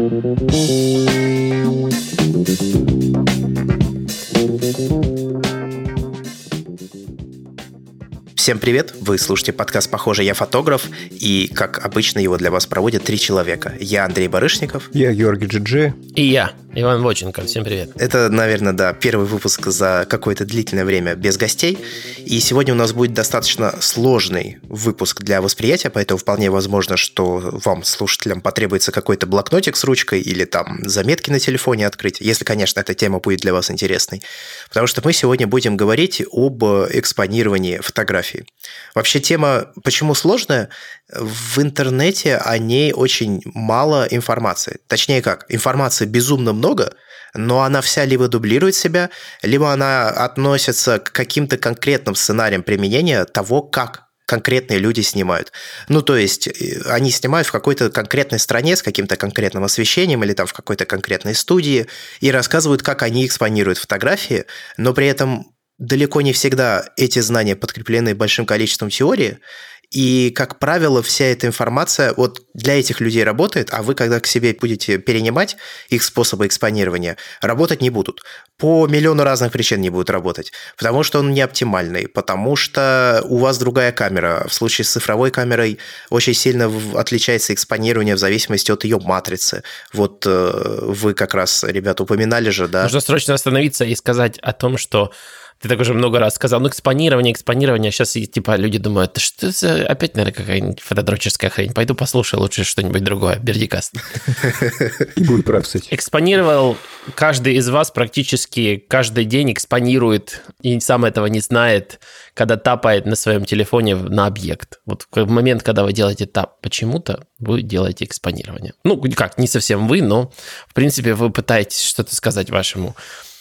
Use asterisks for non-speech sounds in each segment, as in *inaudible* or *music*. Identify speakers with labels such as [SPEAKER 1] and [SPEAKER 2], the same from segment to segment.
[SPEAKER 1] Thank you. Всем привет! Вы слушаете подкаст «Похоже, я фотограф», и, как обычно, его для вас проводят три человека. Я Андрей Барышников.
[SPEAKER 2] Я Георгий Джиджи.
[SPEAKER 3] И я, Иван Воченко. Всем привет.
[SPEAKER 1] Это, наверное, да, первый выпуск за какое-то длительное время без гостей. И сегодня у нас будет достаточно сложный выпуск для восприятия, поэтому вполне возможно, что вам, слушателям, потребуется какой-то блокнотик с ручкой или там заметки на телефоне открыть, если, конечно, эта тема будет для вас интересной. Потому что мы сегодня будем говорить об экспонировании фотографий фотографии. Вообще тема, почему сложная? В интернете о ней очень мало информации. Точнее как, информации безумно много, но она вся либо дублирует себя, либо она относится к каким-то конкретным сценариям применения того, как конкретные люди снимают. Ну, то есть, э, они снимают в какой-то конкретной стране с каким-то конкретным освещением или там в какой-то конкретной студии и рассказывают, как они экспонируют фотографии, но при этом далеко не всегда эти знания подкреплены большим количеством теории, и, как правило, вся эта информация вот для этих людей работает, а вы, когда к себе будете перенимать их способы экспонирования, работать не будут. По миллиону разных причин не будут работать. Потому что он не оптимальный, потому что у вас другая камера. В случае с цифровой камерой очень сильно отличается экспонирование в зависимости от ее матрицы. Вот э, вы как раз, ребята, упоминали же, да?
[SPEAKER 3] Нужно срочно остановиться и сказать о том, что ты так уже много раз сказал, ну, экспонирование, экспонирование. Сейчас, типа, люди думают, что за опять, наверное, какая-нибудь фотодроческая хрень. Пойду послушаю лучше что-нибудь другое, Бердикаст.
[SPEAKER 2] И будет прав, кстати.
[SPEAKER 3] Экспонировал каждый из вас практически каждый день экспонирует, и сам этого не знает, когда тапает на своем телефоне на объект. Вот в момент, когда вы делаете тап почему-то, вы делаете экспонирование. Ну, как, не совсем вы, но, в принципе, вы пытаетесь что-то сказать вашему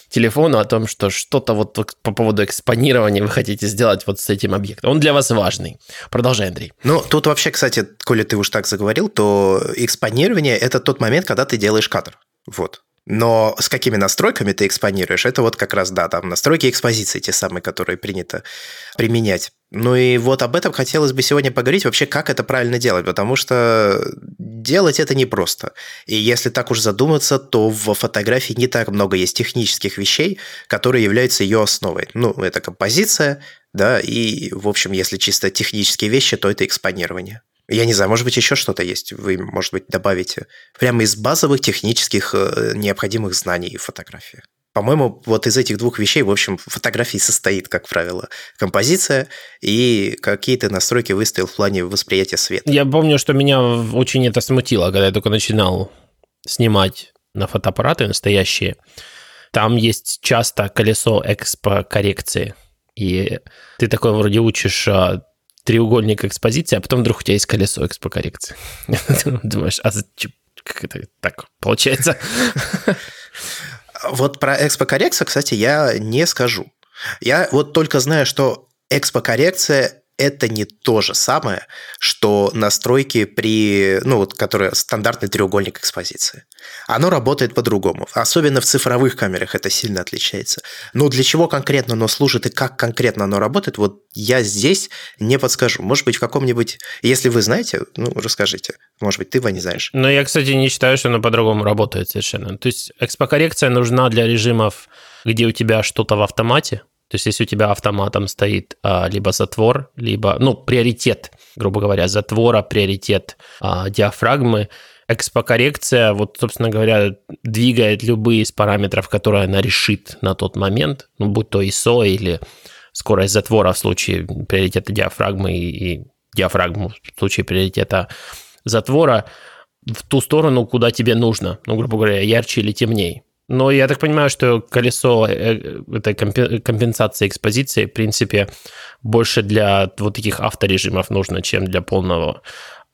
[SPEAKER 3] телефону о том, что что-то вот по поводу экспонирования вы хотите сделать вот с этим объектом. Он для вас важный. Продолжай, Андрей.
[SPEAKER 1] Ну, тут вообще, кстати, коли ты уж так заговорил, то экспонирование – это тот момент, когда ты делаешь кадр. Вот. Но с какими настройками ты экспонируешь, это вот как раз, да, там настройки экспозиции, те самые, которые принято применять. Ну и вот об этом хотелось бы сегодня поговорить, вообще, как это правильно делать, потому что делать это непросто. И если так уж задуматься, то в фотографии не так много есть технических вещей, которые являются ее основой. Ну, это композиция, да, и, в общем, если чисто технические вещи, то это экспонирование. Я не знаю, может быть, еще что-то есть. Вы, может быть, добавите прямо из базовых технических э, необходимых знаний фотографии. По-моему, вот из этих двух вещей, в общем, фотографии состоит, как правило, композиция и какие-то настройки выставил в плане восприятия света.
[SPEAKER 3] Я помню, что меня очень это смутило, когда я только начинал снимать на фотоаппараты настоящие. Там есть часто колесо экспо-коррекции. И ты такой вроде учишь а, треугольник экспозиции, а потом вдруг у тебя есть колесо экспокоррекции. *laughs* Думаешь, а как это так получается?
[SPEAKER 1] Вот про экспокоррекцию, кстати, я не скажу. Я вот только знаю, что экспокоррекция это не то же самое, что настройки при, ну вот, которые стандартный треугольник экспозиции. Оно работает по-другому. Особенно в цифровых камерах это сильно отличается. Но для чего конкретно оно служит и как конкретно оно работает, вот я здесь не подскажу. Может быть, в каком-нибудь... Если вы знаете, ну, расскажите. Может быть, ты, его не знаешь.
[SPEAKER 3] Но я, кстати, не считаю, что оно по-другому работает совершенно. То есть экспокоррекция нужна для режимов, где у тебя что-то в автомате, то есть, если у тебя автоматом стоит а, либо затвор, либо, ну, приоритет, грубо говоря, затвора, приоритет а, диафрагмы, экспокоррекция, вот, собственно говоря, двигает любые из параметров, которые она решит на тот момент, ну, будь то ISO или скорость затвора в случае приоритета диафрагмы и, и диафрагму в случае приоритета затвора, в ту сторону, куда тебе нужно, ну, грубо говоря, ярче или темнее. Но я так понимаю, что колесо э, этой компенсации экспозиции, в принципе, больше для вот таких авторежимов нужно, чем для полного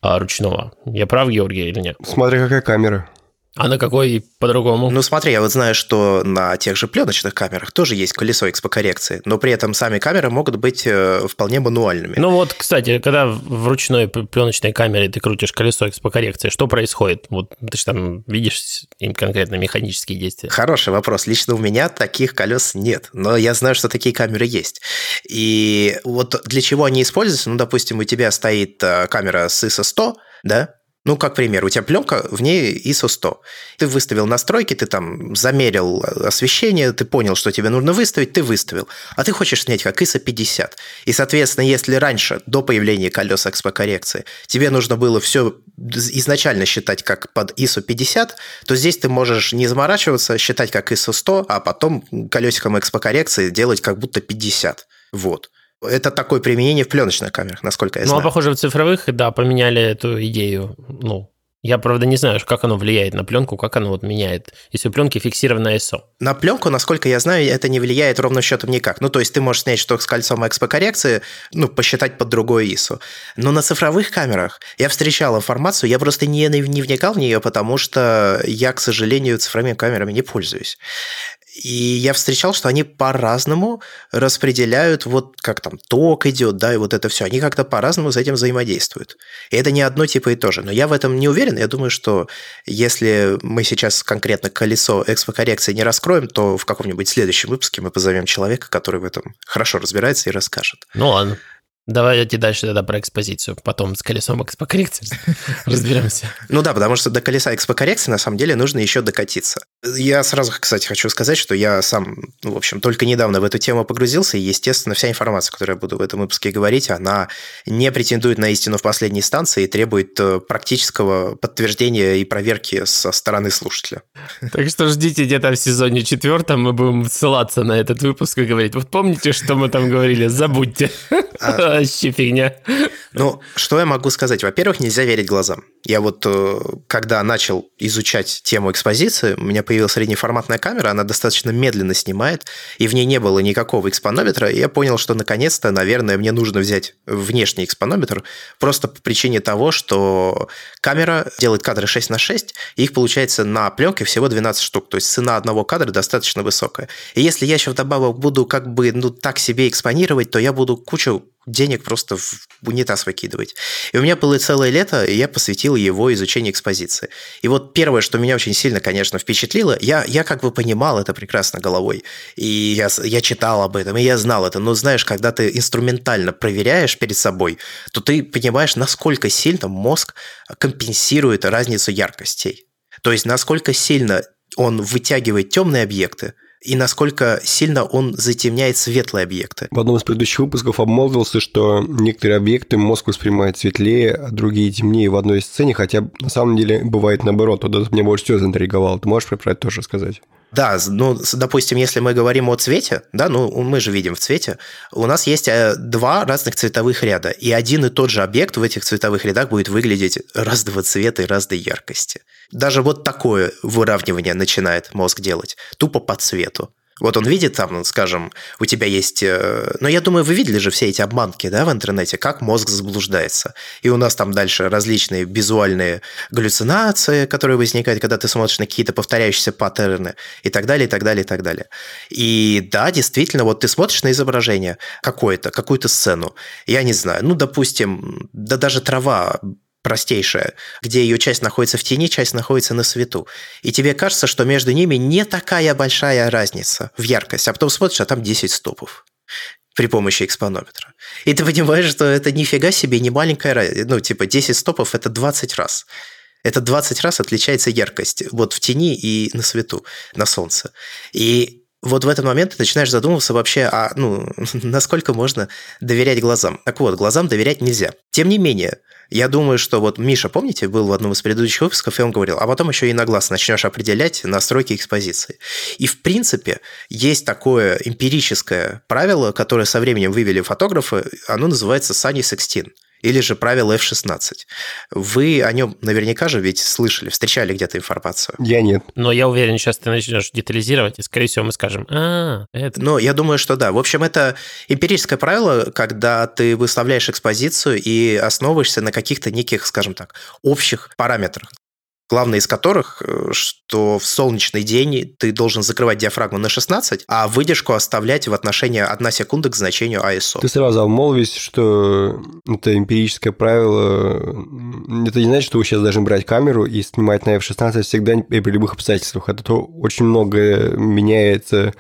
[SPEAKER 3] а, ручного. Я прав, Георгий, или нет?
[SPEAKER 2] Смотри, какая камера.
[SPEAKER 3] А на какой по-другому?
[SPEAKER 1] Ну смотри, я вот знаю, что на тех же пленочных камерах тоже есть колесо экспокоррекции, но при этом сами камеры могут быть э, вполне мануальными.
[SPEAKER 3] Ну вот, кстати, когда в ручной пленочной камере ты крутишь колесо экспокоррекции, что происходит? Вот ты же там видишь им конкретно механические действия.
[SPEAKER 1] Хороший вопрос. Лично у меня таких колес нет, но я знаю, что такие камеры есть. И вот для чего они используются? Ну, допустим, у тебя стоит э, камера с ISO 100, да? Ну, как пример, у тебя пленка, в ней ISO 100. Ты выставил настройки, ты там замерил освещение, ты понял, что тебе нужно выставить, ты выставил. А ты хочешь снять как ISO 50. И, соответственно, если раньше, до появления колес экспокоррекции, тебе нужно было все изначально считать как под ISO 50, то здесь ты можешь не заморачиваться, считать как ISO 100, а потом колесиком экспокоррекции делать как будто 50. Вот. Это такое применение в пленочных камерах, насколько я знаю.
[SPEAKER 3] Ну, а похоже, в цифровых, да, поменяли эту идею. Ну, я, правда, не знаю, как оно влияет на пленку, как оно вот меняет, если у пленки фиксированная ISO.
[SPEAKER 1] На пленку, насколько я знаю, это не влияет ровно счетом никак. Ну, то есть ты можешь снять что с кольцом экспокоррекции, ну, посчитать под другой ISO. Но на цифровых камерах я встречал информацию, я просто не, не вникал в нее, потому что я, к сожалению, цифровыми камерами не пользуюсь. И я встречал, что они по-разному распределяют, вот как там ток идет, да, и вот это все. Они как-то по-разному с этим взаимодействуют. И это не одно типа и то же. Но я в этом не уверен. Я думаю, что если мы сейчас конкретно колесо экспокоррекции не раскроем, то в каком-нибудь следующем выпуске мы позовем человека, который в этом хорошо разбирается и расскажет.
[SPEAKER 3] Ну ладно. Давайте дальше тогда про экспозицию. Потом с колесом экспокоррекции *laughs* разберемся.
[SPEAKER 1] Ну да, потому что до колеса экспокоррекции на самом деле нужно еще докатиться. Я сразу, кстати, хочу сказать, что я сам, ну, в общем, только недавно в эту тему погрузился, и, естественно, вся информация, которую я буду в этом выпуске говорить, она не претендует на истину в последней инстанции и требует э, практического подтверждения и проверки со стороны слушателя.
[SPEAKER 3] Так что ждите где-то в сезоне четвертом, мы будем ссылаться на этот выпуск и говорить, вот помните, что мы там говорили, забудьте. А, *laughs* Вообще фигня.
[SPEAKER 1] Ну, что я могу сказать? Во-первых, нельзя верить глазам. Я вот, э, когда начал изучать тему экспозиции, у меня появилась среднеформатная камера, она достаточно медленно снимает, и в ней не было никакого экспонометра, и я понял, что наконец-то, наверное, мне нужно взять внешний экспонометр, просто по причине того, что камера делает кадры 6 на 6, и их получается на пленке всего 12 штук, то есть цена одного кадра достаточно высокая. И если я еще вдобавок буду как бы ну так себе экспонировать, то я буду кучу денег просто в унитаз выкидывать. И у меня было целое лето, и я посвятил его изучению экспозиции. И вот первое, что меня очень сильно, конечно, впечатлило, я, я как бы понимал это прекрасно головой, и я, я читал об этом, и я знал это, но знаешь, когда ты инструментально проверяешь перед собой, то ты понимаешь, насколько сильно мозг компенсирует разницу яркостей. То есть, насколько сильно он вытягивает темные объекты, и насколько сильно он затемняет светлые объекты.
[SPEAKER 2] В одном из предыдущих выпусков обмолвился, что некоторые объекты мозг воспринимает светлее, а другие темнее в одной сцене, хотя на самом деле бывает наоборот. Вот это меня больше всего заинтриговало. Ты можешь про это тоже сказать?
[SPEAKER 1] Да, ну, допустим, если мы говорим о цвете, да, ну, мы же видим в цвете, у нас есть э, два разных цветовых ряда, и один и тот же объект в этих цветовых рядах будет выглядеть разного цвета и разной яркости. Даже вот такое выравнивание начинает мозг делать, тупо по цвету. Вот он видит там, скажем, у тебя есть... Э, но я думаю, вы видели же все эти обманки да, в интернете, как мозг заблуждается. И у нас там дальше различные визуальные галлюцинации, которые возникают, когда ты смотришь на какие-то повторяющиеся паттерны и так далее, и так далее, и так далее. И да, действительно, вот ты смотришь на изображение какое-то, какую-то сцену, я не знаю, ну, допустим, да даже трава простейшая, где ее часть находится в тени, часть находится на свету. И тебе кажется, что между ними не такая большая разница в яркости, а потом смотришь, а там 10 стопов при помощи экспонометра. И ты понимаешь, что это нифига себе не маленькая разница. Ну, типа 10 стопов – это 20 раз. Это 20 раз отличается яркость вот в тени и на свету, на солнце. И вот в этот момент ты начинаешь задумываться вообще, а ну, *laughs* насколько можно доверять глазам. Так вот, глазам доверять нельзя. Тем не менее, я думаю, что вот Миша, помните, был в одном из предыдущих выпусков, и он говорил, а потом еще и на глаз начнешь определять настройки экспозиции. И, в принципе, есть такое эмпирическое правило, которое со временем вывели фотографы, оно называется Sunny 16 или же правило F16. Вы о нем наверняка же ведь слышали, встречали где-то информацию.
[SPEAKER 2] Я нет.
[SPEAKER 3] Но я уверен, сейчас ты начнешь детализировать, и, скорее всего, мы скажем, а, это...
[SPEAKER 1] Ну, я думаю, что да. В общем, это эмпирическое правило, когда ты выставляешь экспозицию и основываешься на каких-то неких, скажем так, общих параметрах. Главное из которых, э, что в солнечный день ты должен закрывать диафрагму на 16, а выдержку оставлять в отношении 1 секунда к значению ISO.
[SPEAKER 2] Ты сразу обмолвись, что это эмпирическое правило. Это не значит, что вы сейчас должны брать камеру и снимать на F16 всегда и при любых обстоятельствах. Это то очень многое меняется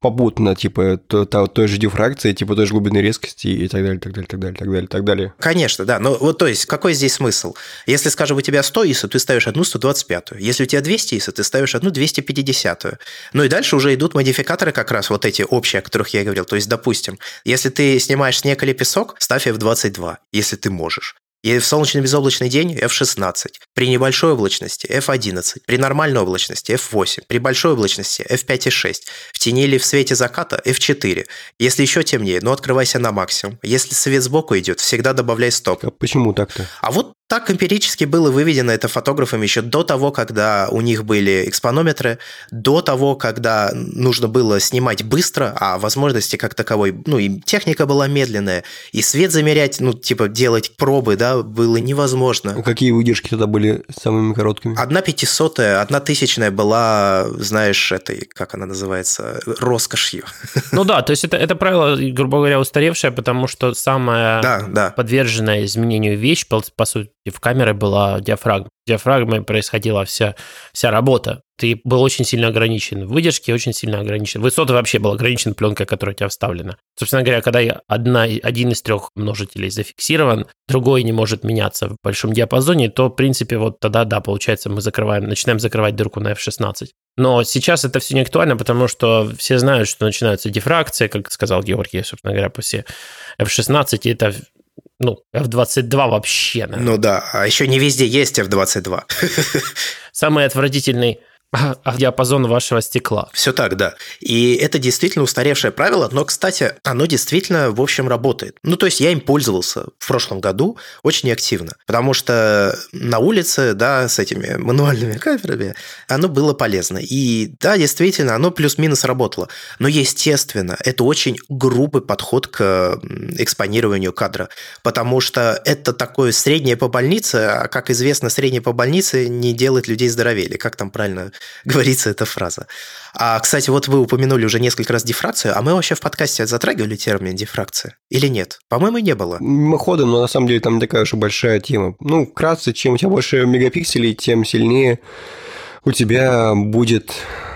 [SPEAKER 2] попутно, типа то, то, той же дифракции, типа той же глубины резкости и так далее, так далее, так далее, так далее, так далее.
[SPEAKER 1] Конечно, да. Но вот то есть, какой здесь смысл? Если, скажем, у тебя 100 ISO, ты ставишь одну 125. Если у тебя 200 ISO, ты ставишь одну 250. Ну и дальше уже идут модификаторы как раз вот эти общие, о которых я говорил. То есть, допустим, если ты снимаешь снег или песок, ставь F22, если ты можешь. И в солнечный безоблачный день F16. При небольшой облачности F11. При нормальной облачности F8. При большой облачности F5 и 6. В тени или в свете заката F4. Если еще темнее, ну открывайся на максимум. Если свет сбоку идет, всегда добавляй стоп.
[SPEAKER 2] А почему так-то?
[SPEAKER 1] А вот так эмпирически было выведено это фотографами еще до того, когда у них были экспонометры, до того, когда нужно было снимать быстро, а возможности как таковой, ну и техника была медленная, и свет замерять, ну типа делать пробы, да, было невозможно.
[SPEAKER 2] А какие выдержки тогда были самыми короткими?
[SPEAKER 1] Одна пятисотая, одна тысячная была, знаешь, этой, как она называется, роскошью.
[SPEAKER 3] Ну да, то есть это, это правило, грубо говоря, устаревшее, потому что самая да, да. подверженная изменению вещь, по, по сути, в камере была диафрагма. Диафрагмой происходила вся, вся работа. Ты был очень сильно ограничен в выдержке, очень сильно ограничен. Высота вообще был ограничен пленкой, которая у тебя вставлена. Собственно говоря, когда одна, один из трех множителей зафиксирован, другой не может меняться в большом диапазоне, то, в принципе, вот тогда, да, получается, мы закрываем, начинаем закрывать дырку на F16. Но сейчас это все не актуально, потому что все знают, что начинаются дифракции, как сказал Георгий, собственно говоря, после F16, и это ну, F-22 вообще,
[SPEAKER 1] наверное. Ну да, а еще не везде есть F-22.
[SPEAKER 3] Самый отвратительный *laughs* а диапазон вашего стекла.
[SPEAKER 1] Все так, да. И это действительно устаревшее правило, но, кстати, оно действительно, в общем, работает. Ну, то есть я им пользовался в прошлом году очень активно, потому что на улице, да, с этими мануальными *laughs* камерами, оно было полезно. И да, действительно, оно плюс-минус работало. Но, естественно, это очень грубый подход к экспонированию кадра, потому что это такое среднее по больнице, а, как известно, среднее по больнице не делает людей здоровее, или как там правильно *laughs* говорится эта фраза. А, кстати, вот вы упомянули уже несколько раз дифракцию, а мы вообще в подкасте затрагивали термин дифракция или нет? По-моему, не было.
[SPEAKER 2] Мимоходом, но на самом деле там такая же большая тема. Ну, вкратце, чем у тебя больше мегапикселей, тем сильнее у тебя будет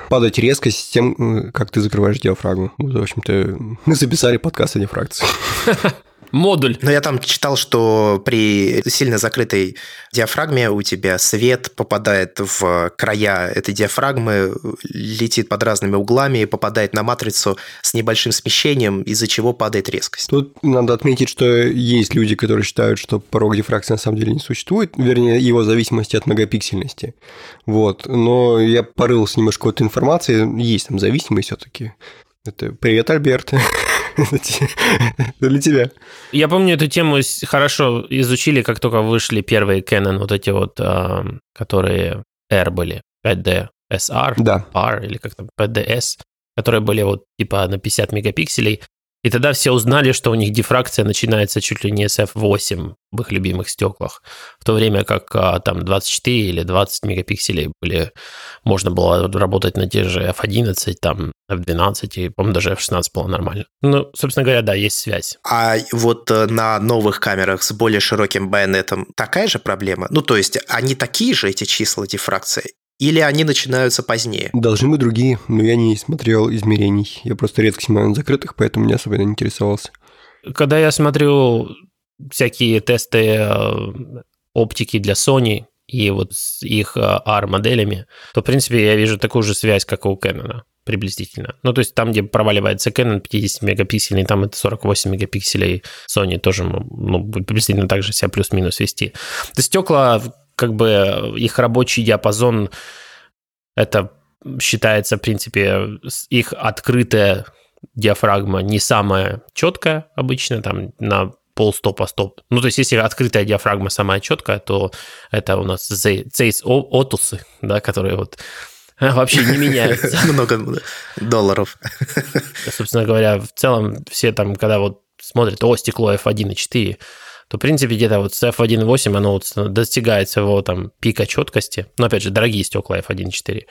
[SPEAKER 2] падать резкость с тем, как ты закрываешь диафрагму. Вот, в общем-то, мы записали подкаст о дифракции. *laughs*
[SPEAKER 3] модуль.
[SPEAKER 1] Но я там читал, что при сильно закрытой диафрагме у тебя свет попадает в края этой диафрагмы, летит под разными углами и попадает на матрицу с небольшим смещением, из-за чего падает резкость.
[SPEAKER 2] Тут надо отметить, что есть люди, которые считают, что порог дифракции на самом деле не существует, вернее, его зависимости от многопиксельности. Вот. Но я порылся немножко этой информации, есть там зависимость все-таки. Это привет, Альберт. *laughs* *laughs* Для тебя.
[SPEAKER 3] Я помню, эту тему хорошо изучили, как только вышли первые Canon, вот эти вот, а, которые R были, 5D SR,
[SPEAKER 2] да.
[SPEAKER 3] R или как там, 5DS, которые были вот типа на 50 мегапикселей. И тогда все узнали, что у них дифракция начинается чуть ли не с F8 в их любимых стеклах, в то время как а, там 24 или 20 мегапикселей были, можно было работать на те же F11, там F12, и, по-моему, даже F16 было нормально. Ну, собственно говоря, да, есть связь.
[SPEAKER 1] А вот э, на новых камерах с более широким байонетом такая же проблема? Ну, то есть они такие же, эти числа дифракции, или они начинаются позднее?
[SPEAKER 2] Должны быть другие, но я не смотрел измерений. Я просто редко снимаю на закрытых, поэтому не особенно интересовался.
[SPEAKER 3] Когда я смотрю всякие тесты э, оптики для Sony и вот с их э, R-моделями, то, в принципе, я вижу такую же связь, как и у Canon приблизительно. Ну, то есть там, где проваливается Canon 50 мегапиксельный, там это 48 мегапикселей Sony тоже ну, приблизительно так же себя плюс-минус вести. То есть стекла как бы их рабочий диапазон, это считается, в принципе, их открытая диафрагма не самая четкая обычно, там на пол стопа стоп. Ну, то есть, если открытая диафрагма самая четкая, то это у нас Zeiss Otus, да, которые вот вообще не меняются. *laughs*
[SPEAKER 1] Много долларов.
[SPEAKER 3] Собственно говоря, в целом все там, когда вот смотрят, о, стекло F1.4, то, в принципе, где-то вот с f1.8 оно вот достигает своего там пика четкости. Но, опять же, дорогие стекла f1.4.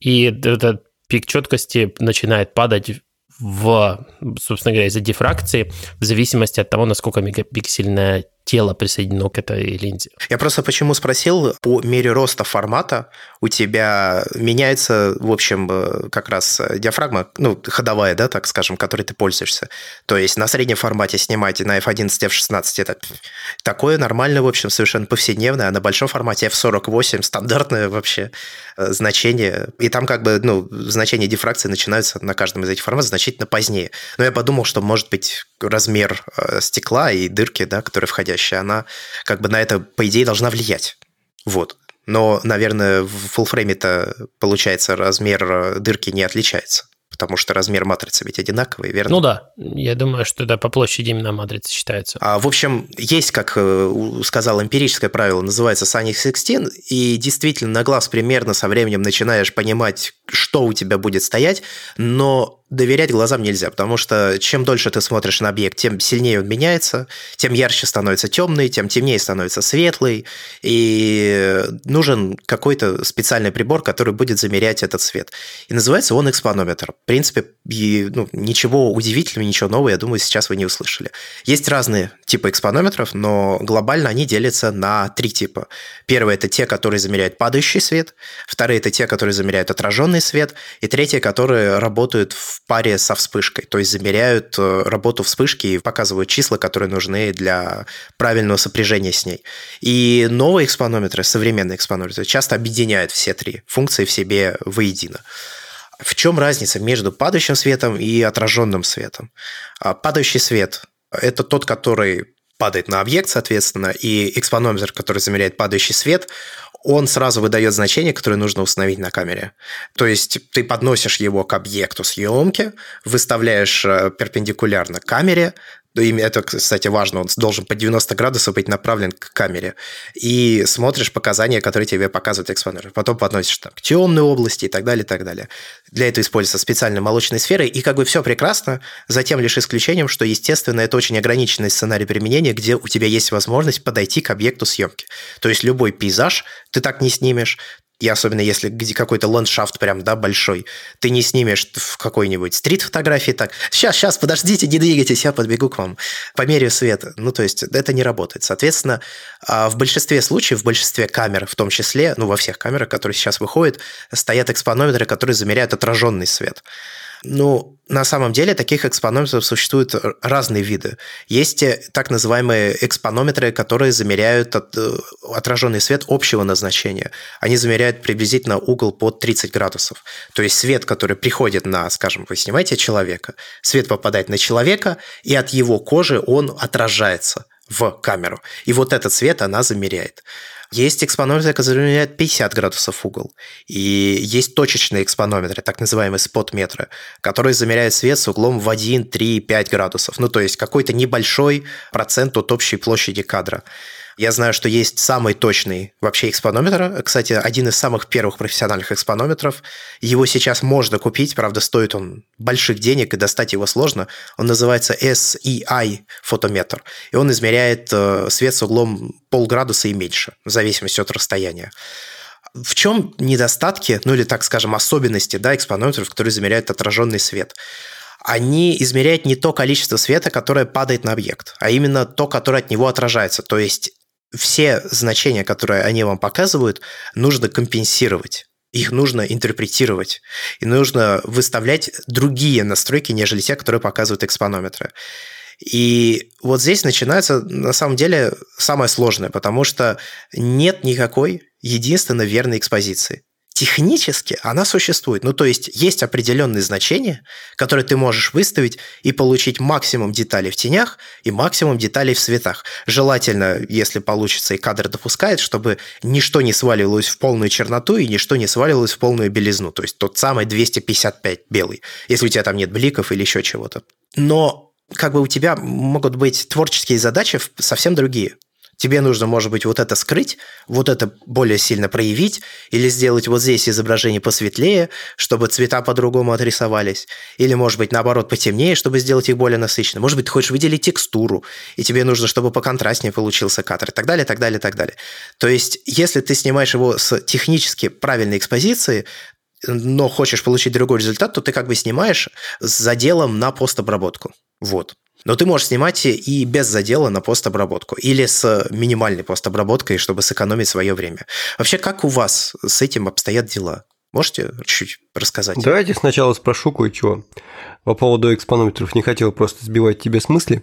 [SPEAKER 3] И этот пик четкости начинает падать в, собственно говоря, из-за дифракции в зависимости от того, насколько мегапиксельная тело присоединено к этой линзе.
[SPEAKER 1] Я просто почему спросил, по мере роста формата у тебя меняется, в общем, э, как раз э, диафрагма, ну, ходовая, да, так скажем, которой ты пользуешься. То есть на среднем формате снимать на F11, F16 это такое нормальное, в общем, совершенно повседневное, а на большом формате F48 стандартное вообще э, значение. И там как бы, ну, значения дифракции начинаются на каждом из этих форматов значительно позднее. Но я подумал, что, может быть, размер стекла и дырки, да, которые входят происходящее, она как бы на это, по идее, должна влиять. Вот. Но, наверное, в фуллфрейме-то, получается, размер э, дырки не отличается потому что размер матрицы ведь одинаковый, верно?
[SPEAKER 3] Ну да, я думаю, что это по площади именно матрицы считается.
[SPEAKER 1] А, в общем, есть, как э, сказал эмпирическое правило, называется Sunny 16, и действительно на глаз примерно со временем начинаешь понимать, что у тебя будет стоять, но доверять глазам нельзя, потому что чем дольше ты смотришь на объект, тем сильнее он меняется, тем ярче становится темный, тем темнее становится светлый, и нужен какой-то специальный прибор, который будет замерять этот свет. И называется он экспонометр. В принципе, и, ну, ничего удивительного, ничего нового, я думаю, сейчас вы не услышали. Есть разные типы экспонометров, но глобально они делятся на три типа. Первый – это те, которые замеряют падающий свет, вторые – это те, которые замеряют отраженный свет, и третьи, которые работают в в паре со вспышкой, то есть замеряют э, работу вспышки и показывают числа, которые нужны для правильного сопряжения с ней. И новые экспонометры, современные экспонометры, часто объединяют все три функции в себе воедино. В чем разница между падающим светом и отраженным светом? А, падающий свет – это тот, который падает на объект, соответственно, и экспонометр, который замеряет падающий свет, он сразу выдает значение, которое нужно установить на камере. То есть ты подносишь его к объекту съемки, выставляешь э, перпендикулярно камере, это, кстати, важно, он должен по 90 градусов быть направлен к камере. И смотришь показания, которые тебе показывает экспонер. Потом подносишь там, к темной области и так далее, и так далее. Для этого используются специальные молочные сферы, и как бы все прекрасно, затем лишь исключением, что, естественно, это очень ограниченный сценарий применения, где у тебя есть возможность подойти к объекту съемки. То есть любой пейзаж ты так не снимешь, и особенно если где какой-то ландшафт прям, да, большой, ты не снимешь в какой-нибудь стрит-фотографии так, сейчас, сейчас, подождите, не двигайтесь, я подбегу к вам, померяю свет. Ну, то есть это не работает. Соответственно, а, в большинстве случаев, в большинстве камер, в том числе, ну, во всех камерах, которые сейчас выходят, стоят экспонометры, которые замеряют отраженный свет. Ну, на самом деле таких экспонометров существуют разные виды. Есть так называемые экспонометры, которые замеряют от, э, отраженный свет общего назначения. Они замеряют приблизительно угол под 30 градусов. То есть свет, который приходит на, скажем, вы снимаете человека, свет попадает на человека, и от его кожи он отражается в камеру. И вот этот свет она замеряет. Есть экспонометры, которые замеряют 50 градусов угол. И есть точечные экспонометры, так называемые спот-метры, которые замеряют свет с углом в 1, 3, 5 градусов. Ну, то есть какой-то небольшой процент от общей площади кадра. Я знаю, что есть самый точный вообще экспонометр. Кстати, один из самых первых профессиональных экспонометров. Его сейчас можно купить, правда, стоит он больших денег, и достать его сложно. Он называется SEI фотометр. И он измеряет э, свет с углом полградуса и меньше, в зависимости от расстояния. В чем недостатки, ну или, так скажем, особенности да, экспонометров, которые измеряют отраженный свет? они измеряют не то количество света, которое падает на объект, а именно то, которое от него отражается. То есть все значения, которые они вам показывают, нужно компенсировать. Их нужно интерпретировать. И нужно выставлять другие настройки, нежели те, которые показывают экспонометры. И вот здесь начинается, на самом деле, самое сложное, потому что нет никакой единственно верной экспозиции технически она существует. Ну, то есть есть определенные значения, которые ты можешь выставить и получить максимум деталей в тенях и максимум деталей в цветах. Желательно, если получится и кадр допускает, чтобы ничто не сваливалось в полную черноту и ничто не сваливалось в полную белизну. То есть тот самый 255 белый, если у тебя там нет бликов или еще чего-то. Но как бы у тебя могут быть творческие задачи совсем другие. Тебе нужно, может быть, вот это скрыть, вот это более сильно проявить, или сделать вот здесь изображение посветлее, чтобы цвета по-другому отрисовались, или, может быть, наоборот, потемнее, чтобы сделать их более насыщенными. Может быть, ты хочешь выделить текстуру, и тебе нужно, чтобы поконтрастнее получился кадр, и так далее, так далее, так далее. То есть, если ты снимаешь его с технически правильной экспозиции, но хочешь получить другой результат, то ты как бы снимаешь с заделом на постобработку. Вот. Но ты можешь снимать и без задела на постобработку, или с минимальной постобработкой, чтобы сэкономить свое время. Вообще, как у вас с этим обстоят дела? Можете чуть-чуть рассказать?
[SPEAKER 2] Давайте сначала спрошу кое-чего. По поводу экспонометров не хотел просто сбивать тебе с мысли.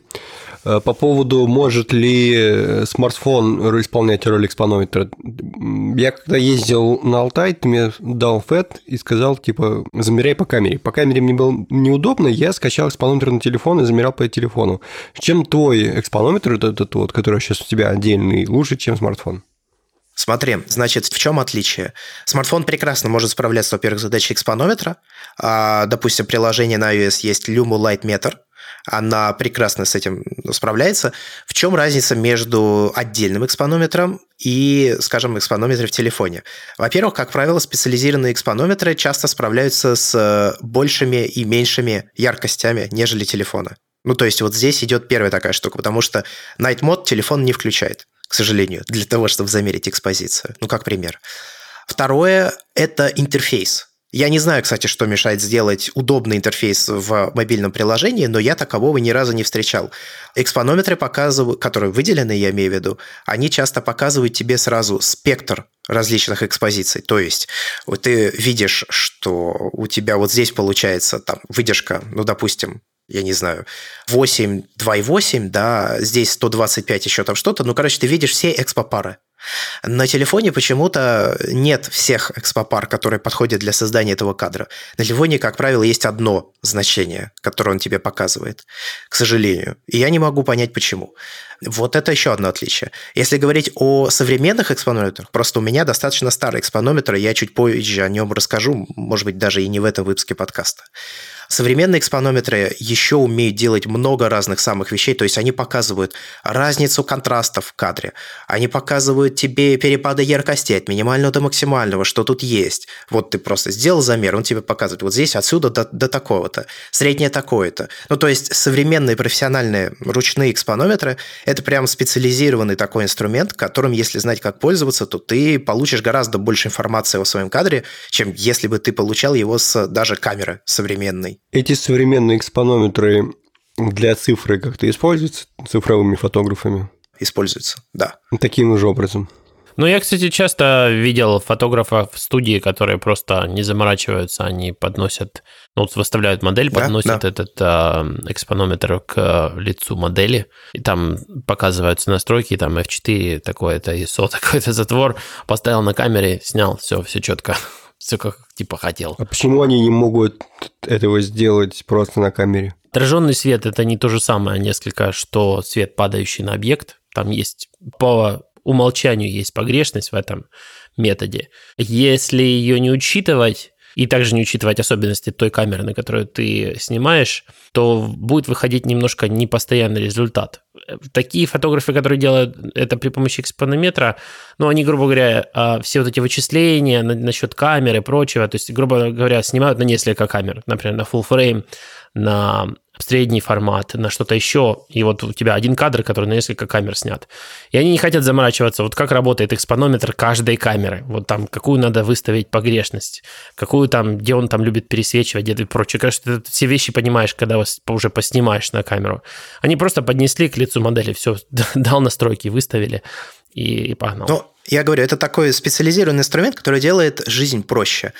[SPEAKER 2] Э, по поводу, может ли смартфон исполнять роль экспонометра. Я когда ездил на Алтай, ты мне дал фэт и сказал, типа, замеряй по камере. По камере мне было неудобно, я скачал экспонометр на телефон и замерял по телефону. Чем твой экспонометр, этот вот, который сейчас у тебя отдельный, лучше, чем смартфон?
[SPEAKER 1] Смотри, значит, в чем отличие? Смартфон прекрасно может справляться, во-первых, с задачей экспонометра. А, допустим, приложение на iOS есть Lumo Light Meter – она прекрасно с этим справляется. В чем разница между отдельным экспонометром и, скажем, экспонометром в телефоне? Во-первых, как правило, специализированные экспонометры часто справляются с большими и меньшими яркостями, нежели телефона. Ну, то есть вот здесь идет первая такая штука, потому что Night Mode телефон не включает, к сожалению, для того, чтобы замерить экспозицию. Ну, как пример. Второе – это интерфейс. Я не знаю, кстати, что мешает сделать удобный интерфейс в мобильном приложении, но я такового ни разу не встречал. Экспонометры показывают, которые выделены, я имею в виду, они часто показывают тебе сразу спектр различных экспозиций. То есть вот ты видишь, что у тебя вот здесь получается там выдержка, ну, допустим, я не знаю, 8, 2,8, да, здесь 125 еще там что-то. Ну, короче, ты видишь все экспопары. На телефоне почему-то нет всех экспопар, которые подходят для создания этого кадра. На телефоне, как правило, есть одно значение, которое он тебе показывает, к сожалению. И я не могу понять, почему. Вот это еще одно отличие. Если говорить о современных экспонометрах, просто у меня достаточно старый экспонометр, я чуть позже о нем расскажу, может быть, даже и не в этом выпуске подкаста. Современные экспонометры еще умеют делать много разных самых вещей, то есть они показывают разницу контрастов в кадре, они показывают тебе перепады яркости от минимального до максимального, что тут есть. Вот ты просто сделал замер, он тебе показывает, вот здесь отсюда до, до такого-то, среднее такое-то. Ну, то есть современные профессиональные ручные экспонометры – это прям специализированный такой инструмент, которым, если знать, как пользоваться, то ты получишь гораздо больше информации о своем кадре, чем если бы ты получал его с даже камеры современной.
[SPEAKER 2] Эти современные экспонометры для цифры как-то используются цифровыми фотографами?
[SPEAKER 1] Используются, да.
[SPEAKER 2] Таким же образом.
[SPEAKER 3] Ну, я, кстати, часто видел фотографов в студии, которые просто не заморачиваются, они подносят, ну, вот выставляют модель, да, подносят да. этот э, экспонометр к лицу модели, и там показываются настройки, там F4 такое-то, ISO *laughs* такой-то затвор, поставил на камере, снял, все, все четко все как типа хотел.
[SPEAKER 2] А почему они не могут этого сделать просто на камере?
[SPEAKER 3] Отраженный свет это не то же самое несколько, что свет, падающий на объект. Там есть по умолчанию есть погрешность в этом методе. Если ее не учитывать, и также не учитывать особенности той камеры, на которую ты снимаешь, то будет выходить немножко непостоянный результат. Такие фотографы, которые делают это при помощи экспонометра, ну, они, грубо говоря, а, все вот эти вычисления насчет камеры и прочего, то есть, грубо говоря, снимают на несколько камер, например, на full frame, на средний формат, на что-то еще, и вот у тебя один кадр, который на несколько камер снят. И они не хотят заморачиваться, вот как работает экспонометр каждой камеры, вот там какую надо выставить погрешность, какую там, где он там любит пересвечивать, где и прочее. Конечно, ты все вещи понимаешь, когда уже поснимаешь на камеру. Они просто поднесли к лицу модели, все, *laughs* дал настройки, выставили и, и погнал.
[SPEAKER 1] Ну, я говорю, это такой специализированный инструмент, который делает жизнь проще.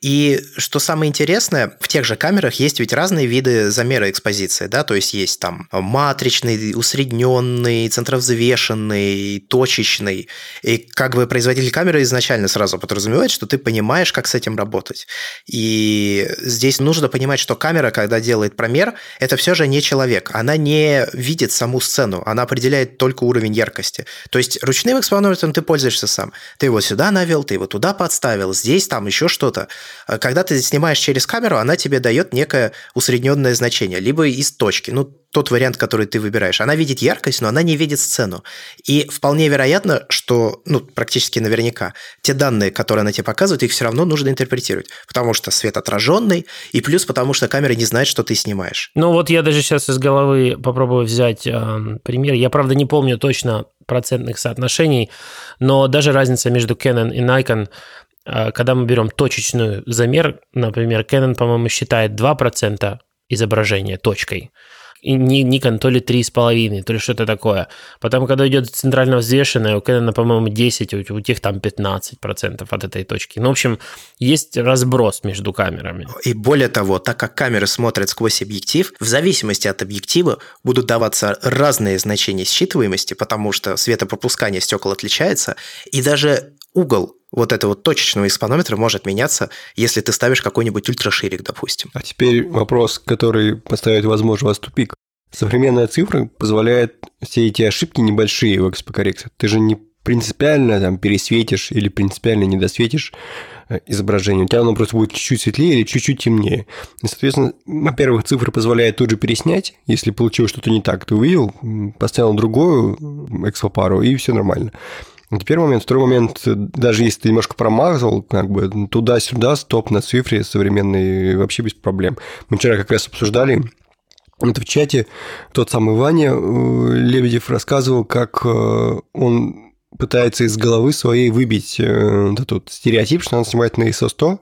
[SPEAKER 1] И что самое интересное, в тех же камерах есть ведь разные виды замера экспозиции, да, то есть есть там матричный, усредненный, центровзвешенный, точечный. И как бы производитель камеры изначально сразу подразумевает, что ты понимаешь, как с этим работать. И здесь нужно понимать, что камера, когда делает промер, это все же не человек. Она не видит саму сцену, она определяет только уровень яркости. То есть ручным экспонометром ты пользуешься сам. Ты его сюда навел, ты его туда подставил, здесь, там еще что-то. А когда ты снимаешь через камеру, она тебе дает некое усредненное значение, либо из точки. Ну, тот вариант, который ты выбираешь. Она видит яркость, но она не видит сцену. И вполне вероятно, что, ну, практически наверняка, те данные, которые она тебе показывает, их все равно нужно интерпретировать. Потому что свет отраженный, и плюс потому что камера не знает, что ты снимаешь.
[SPEAKER 3] Ну вот я даже сейчас из головы попробую взять э, пример. Я, правда, не помню точно процентных соотношений, но даже разница между Canon и Nikon когда мы берем точечную замер, например, Canon, по-моему, считает 2% изображения точкой, и Nikon то ли 3,5, то ли что-то такое. Потом, когда идет центрально взвешенное, у Canon, по-моему, 10, у, у тех там 15% от этой точки. Ну, в общем, есть разброс между камерами.
[SPEAKER 1] И более того, так как камеры смотрят сквозь объектив, в зависимости от объектива будут даваться разные значения считываемости, потому что светопропускание стекол отличается, и даже угол вот этого точечного экспонометра может меняться, если ты ставишь какой-нибудь ультраширик, допустим.
[SPEAKER 2] А теперь вопрос, который поставит, возможно, вас тупик. Современная цифра позволяет все эти ошибки небольшие в экспокоррекции. Ты же не принципиально там пересветишь или принципиально не досветишь э, изображение. У тебя оно просто будет чуть-чуть светлее или чуть-чуть темнее. И, соответственно, во-первых, цифра позволяет тут же переснять. Если получилось что-то не так, ты увидел, поставил другую экспопару, и все нормально. Это первый момент. Второй момент, даже если ты немножко промазал, как бы туда-сюда, стоп на цифре современный вообще без проблем. Мы вчера как раз обсуждали это в чате тот самый Ваня э, Лебедев рассказывал, как э, он пытается из головы своей выбить э, вот этот стереотип, что он снимает на ISO 100,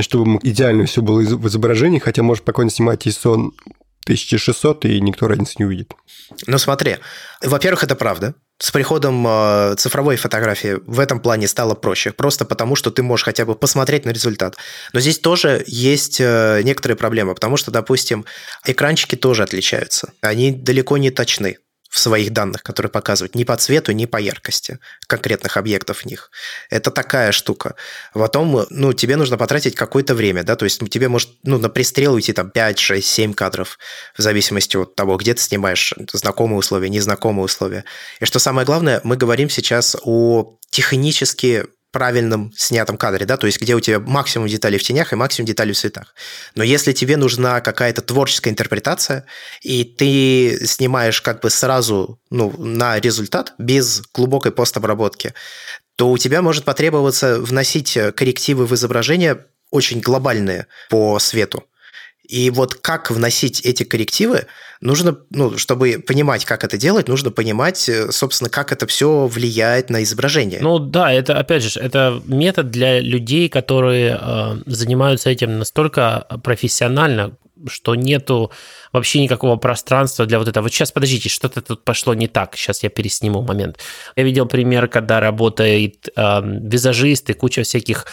[SPEAKER 2] чтобы идеально все было в изображении, хотя может спокойно снимать ISO 1600, и никто разницы не увидит.
[SPEAKER 1] Ну смотри, во-первых, это правда. С приходом э, цифровой фотографии в этом плане стало проще, просто потому что ты можешь хотя бы посмотреть на результат. Но здесь тоже есть э, некоторые проблемы, потому что, допустим, экранчики тоже отличаются. Они далеко не точны в своих данных, которые показывают ни по цвету, ни по яркости конкретных объектов в них. Это такая штука. Потом, ну, тебе нужно потратить какое-то время, да, то есть тебе может, ну, на пристрел уйти там 5, 6, 7 кадров, в зависимости от того, где ты снимаешь, знакомые условия, незнакомые условия. И что самое главное, мы говорим сейчас о технически правильном снятом кадре, да, то есть где у тебя максимум деталей в тенях и максимум деталей в цветах. Но если тебе нужна какая-то творческая интерпретация, и ты снимаешь как бы сразу ну, на результат без глубокой постобработки, то у тебя может потребоваться вносить коррективы в изображение очень глобальные по свету. И вот как вносить эти коррективы, нужно, ну, чтобы понимать, как это делать, нужно понимать, э, собственно, как это все влияет на изображение.
[SPEAKER 3] Ну да, это, опять же, это метод для людей, которые э, занимаются этим настолько профессионально, что нету вообще никакого пространства для вот этого. Вот сейчас, подождите, что-то тут пошло не так. Сейчас я пересниму момент. Я видел пример, когда работает э, визажист и куча всяких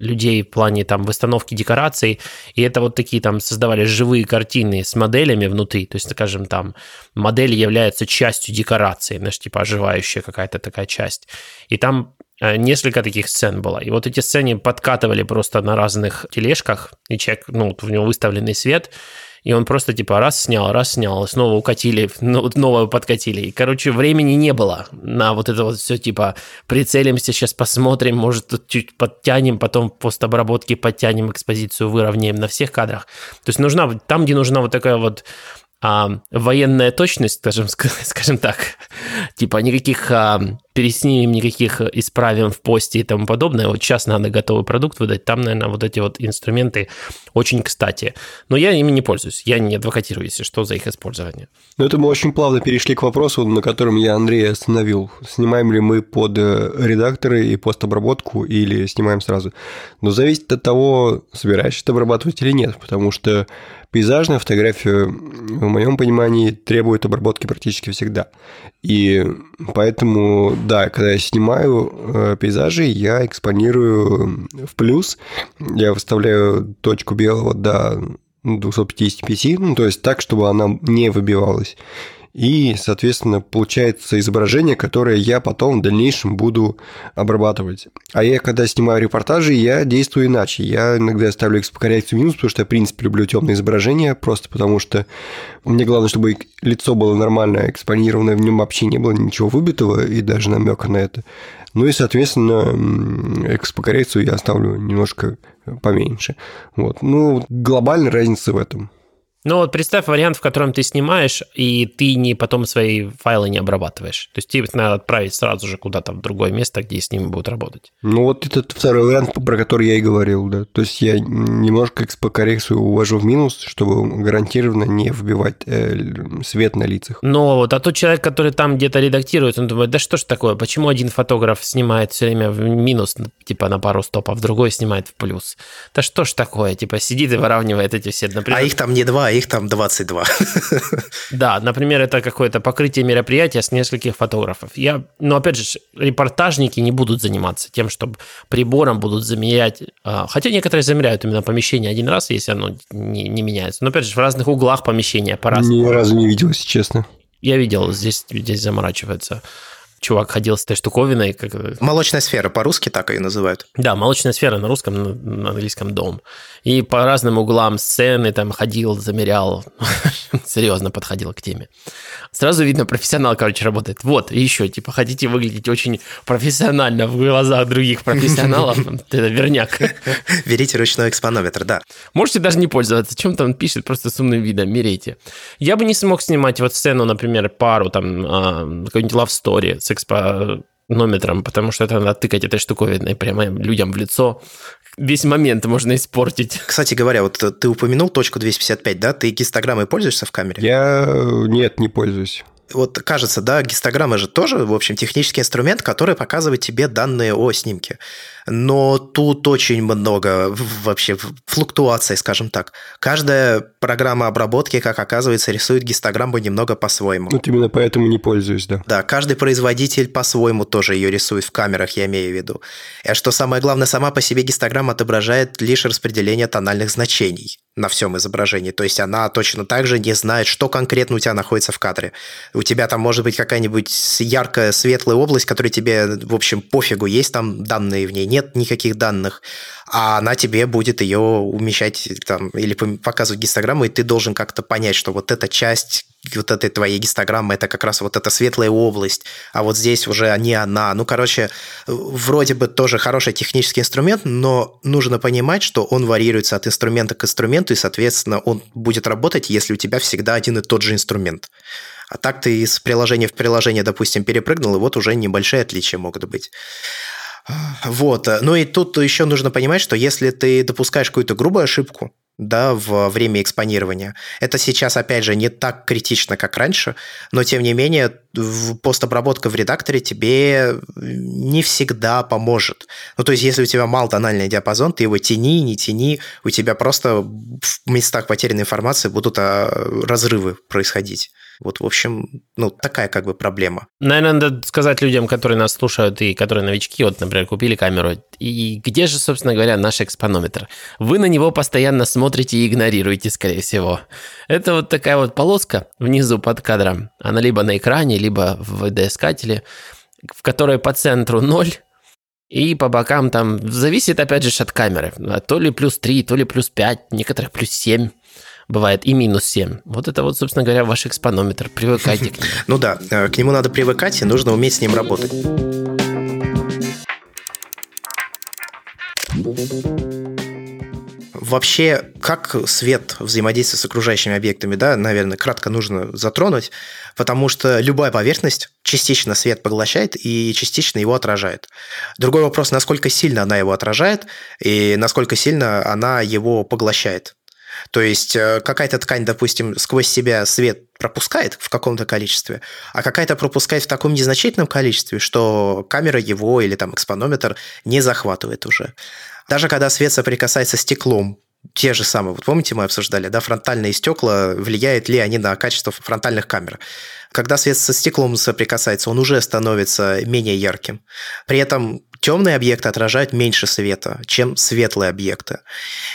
[SPEAKER 3] людей в плане там выстановки декораций, и это вот такие там создавали живые картины с моделями внутри, то есть, скажем, там модель является частью декорации, знаешь, типа оживающая какая-то такая часть. И там несколько таких сцен было. И вот эти сцены подкатывали просто на разных тележках, и человек, ну, у него выставленный свет, и он просто типа раз снял, раз снял, снова укатили, *laughs* ну, новую подкатили. И, короче, времени не было на вот это вот все типа прицелимся, сейчас посмотрим, может, тут чуть подтянем, потом постобработки подтянем экспозицию, выровняем на всех кадрах. То есть нужна, там, где нужна вот такая вот а, военная точность, скажем, *laughs* скажем так, типа никаких а, переснимем, никаких исправим в посте и тому подобное. Вот сейчас надо готовый продукт выдать, там, наверное, вот эти вот инструменты очень кстати. Но я ими не пользуюсь, я не адвокатирую, если что, за их использование.
[SPEAKER 2] Ну, это мы очень плавно перешли к вопросу, на котором я Андрея остановил. Снимаем ли мы под э, редакторы и постобработку или снимаем сразу? Но зависит от того, собираешься ты обрабатывать или нет, потому что Пейзажная фотография, в моем понимании, требует обработки практически всегда. И поэтому, да, когда я снимаю э, пейзажи, я экспонирую в плюс, я выставляю точку белого до 255, ну, то есть так, чтобы она не выбивалась. И, соответственно, получается изображение, которое я потом в дальнейшем буду обрабатывать. А я, когда снимаю репортажи, я действую иначе. Я иногда ставлю экспокоррекцию минус, потому что я, в принципе, люблю темные изображения, просто потому что мне главное, чтобы лицо было нормально экспонировано, в нем вообще не было ничего выбитого и даже намека на это. Ну и, соответственно, экспокоррекцию я оставлю немножко поменьше. Вот. Ну, глобальная разница в этом.
[SPEAKER 3] Ну вот представь вариант, в котором ты снимаешь, и ты не потом свои файлы не обрабатываешь. То есть тебе надо отправить сразу же куда-то в другое место, где с ними будут работать.
[SPEAKER 2] Ну вот этот второй вариант, про который я и говорил, да. То есть я немножко экспокоррекцию увожу в минус, чтобы гарантированно не вбивать э, свет на лицах.
[SPEAKER 3] Но вот, а тот человек, который там где-то редактирует, он думает, да что ж такое, почему один фотограф снимает все время в минус, типа на пару стопов, другой снимает в плюс? Да что ж такое, типа сидит и выравнивает эти все,
[SPEAKER 1] например. А их там не два, их там 22. *laughs*
[SPEAKER 3] Да, например, это какое-то покрытие мероприятия с нескольких фотографов. Я, ну, опять же, репортажники не будут заниматься тем, чтобы прибором будут замерять, а, хотя некоторые замеряют именно помещение один раз, если оно не, не меняется. Но, опять же, в разных углах помещения по-разному.
[SPEAKER 2] Ни разу не видел, если честно.
[SPEAKER 3] Я видел, здесь, здесь заморачивается чувак ходил с этой штуковиной. Как...
[SPEAKER 1] Молочная сфера по-русски так ее называют.
[SPEAKER 3] Да, молочная сфера на русском, на английском дом. И по разным углам сцены там ходил, замерял, *laughs* серьезно подходил к теме. Сразу видно, профессионал, короче, работает. Вот, и еще, типа, хотите выглядеть очень профессионально в глазах других профессионалов, *laughs* это верняк. *laughs*
[SPEAKER 1] Берите ручной экспонометр, да.
[SPEAKER 3] Можете даже не пользоваться, чем там пишет, просто с умным видом, мерейте. Я бы не смог снимать вот сцену, например, пару, там, а, какой-нибудь love story с экспонометром, потому что это надо тыкать этой штуковиной прямо людям в лицо. Весь момент можно испортить.
[SPEAKER 1] Кстати говоря, вот ты упомянул точку 255, да? Ты гистограммой пользуешься в камере?
[SPEAKER 2] Я нет, не пользуюсь
[SPEAKER 1] вот кажется, да, гистограмма же тоже, в общем, технический инструмент, который показывает тебе данные о снимке. Но тут очень много вообще флуктуаций, скажем так. Каждая программа обработки, как оказывается, рисует гистограмму немного по-своему.
[SPEAKER 2] Вот именно поэтому не пользуюсь, да.
[SPEAKER 1] Да, каждый производитель по-своему тоже ее рисует в камерах, я имею в виду. И что самое главное, сама по себе гистограмма отображает лишь распределение тональных значений на всем изображении. То есть она точно так же не знает, что конкретно у тебя находится в кадре. У тебя там может быть какая-нибудь яркая, светлая область, которая тебе, в общем, пофигу, есть там данные в ней, нет никаких данных, а она тебе будет ее умещать там или показывать гистограмму, и ты должен как-то понять, что вот эта часть вот этой твоей гистограммы, это как раз вот эта светлая область, а вот здесь уже не она. Ну, короче, вроде бы тоже хороший технический инструмент, но нужно понимать, что он варьируется от инструмента к инструменту, и, соответственно, он будет работать, если у тебя всегда один и тот же инструмент. А так ты из приложения в приложение, допустим, перепрыгнул, и вот уже небольшие отличия могут быть. Вот. Ну и тут еще нужно понимать, что если ты допускаешь какую-то грубую ошибку, да, в время экспонирования. Это сейчас, опять же, не так критично, как раньше, но, тем не менее, постобработка в редакторе тебе не всегда поможет. Ну, то есть, если у тебя мал тональный диапазон, ты его тяни, не тяни, у тебя просто в местах потерянной информации будут а, разрывы происходить. Вот, в общем, ну, такая как бы проблема.
[SPEAKER 3] Наверное, надо сказать людям, которые нас слушают и которые новички, вот, например, купили камеру, и где же, собственно говоря, наш экспонометр? Вы на него постоянно смотрите и игнорируете, скорее всего. Это вот такая вот полоска внизу под кадром. Она либо на экране, либо в VD-искателе, в которой по центру 0, и по бокам там зависит, опять же, от камеры. То ли плюс 3, то ли плюс 5, некоторых плюс 7 бывает и минус 7. Вот это вот, собственно говоря, ваш экспонометр. Привыкайте к нему. *laughs*
[SPEAKER 1] Ну да, э, к нему надо привыкать, и нужно уметь с ним работать. Вообще, как свет взаимодействует с окружающими объектами, да, наверное, кратко нужно затронуть, потому что любая поверхность частично свет поглощает и частично его отражает. Другой вопрос, насколько сильно она его отражает и насколько сильно она его поглощает. То есть э, какая-то ткань, допустим, сквозь себя свет пропускает в каком-то количестве, а какая-то пропускает в таком незначительном количестве, что камера его или там экспонометр не захватывает уже. Даже когда свет соприкасается с стеклом, те же самые, вот помните, мы обсуждали, да, фронтальные стекла, влияют ли они на качество фронтальных камер. Когда свет со стеклом соприкасается, он уже становится менее ярким. При этом темные объекты отражают меньше света, чем светлые объекты.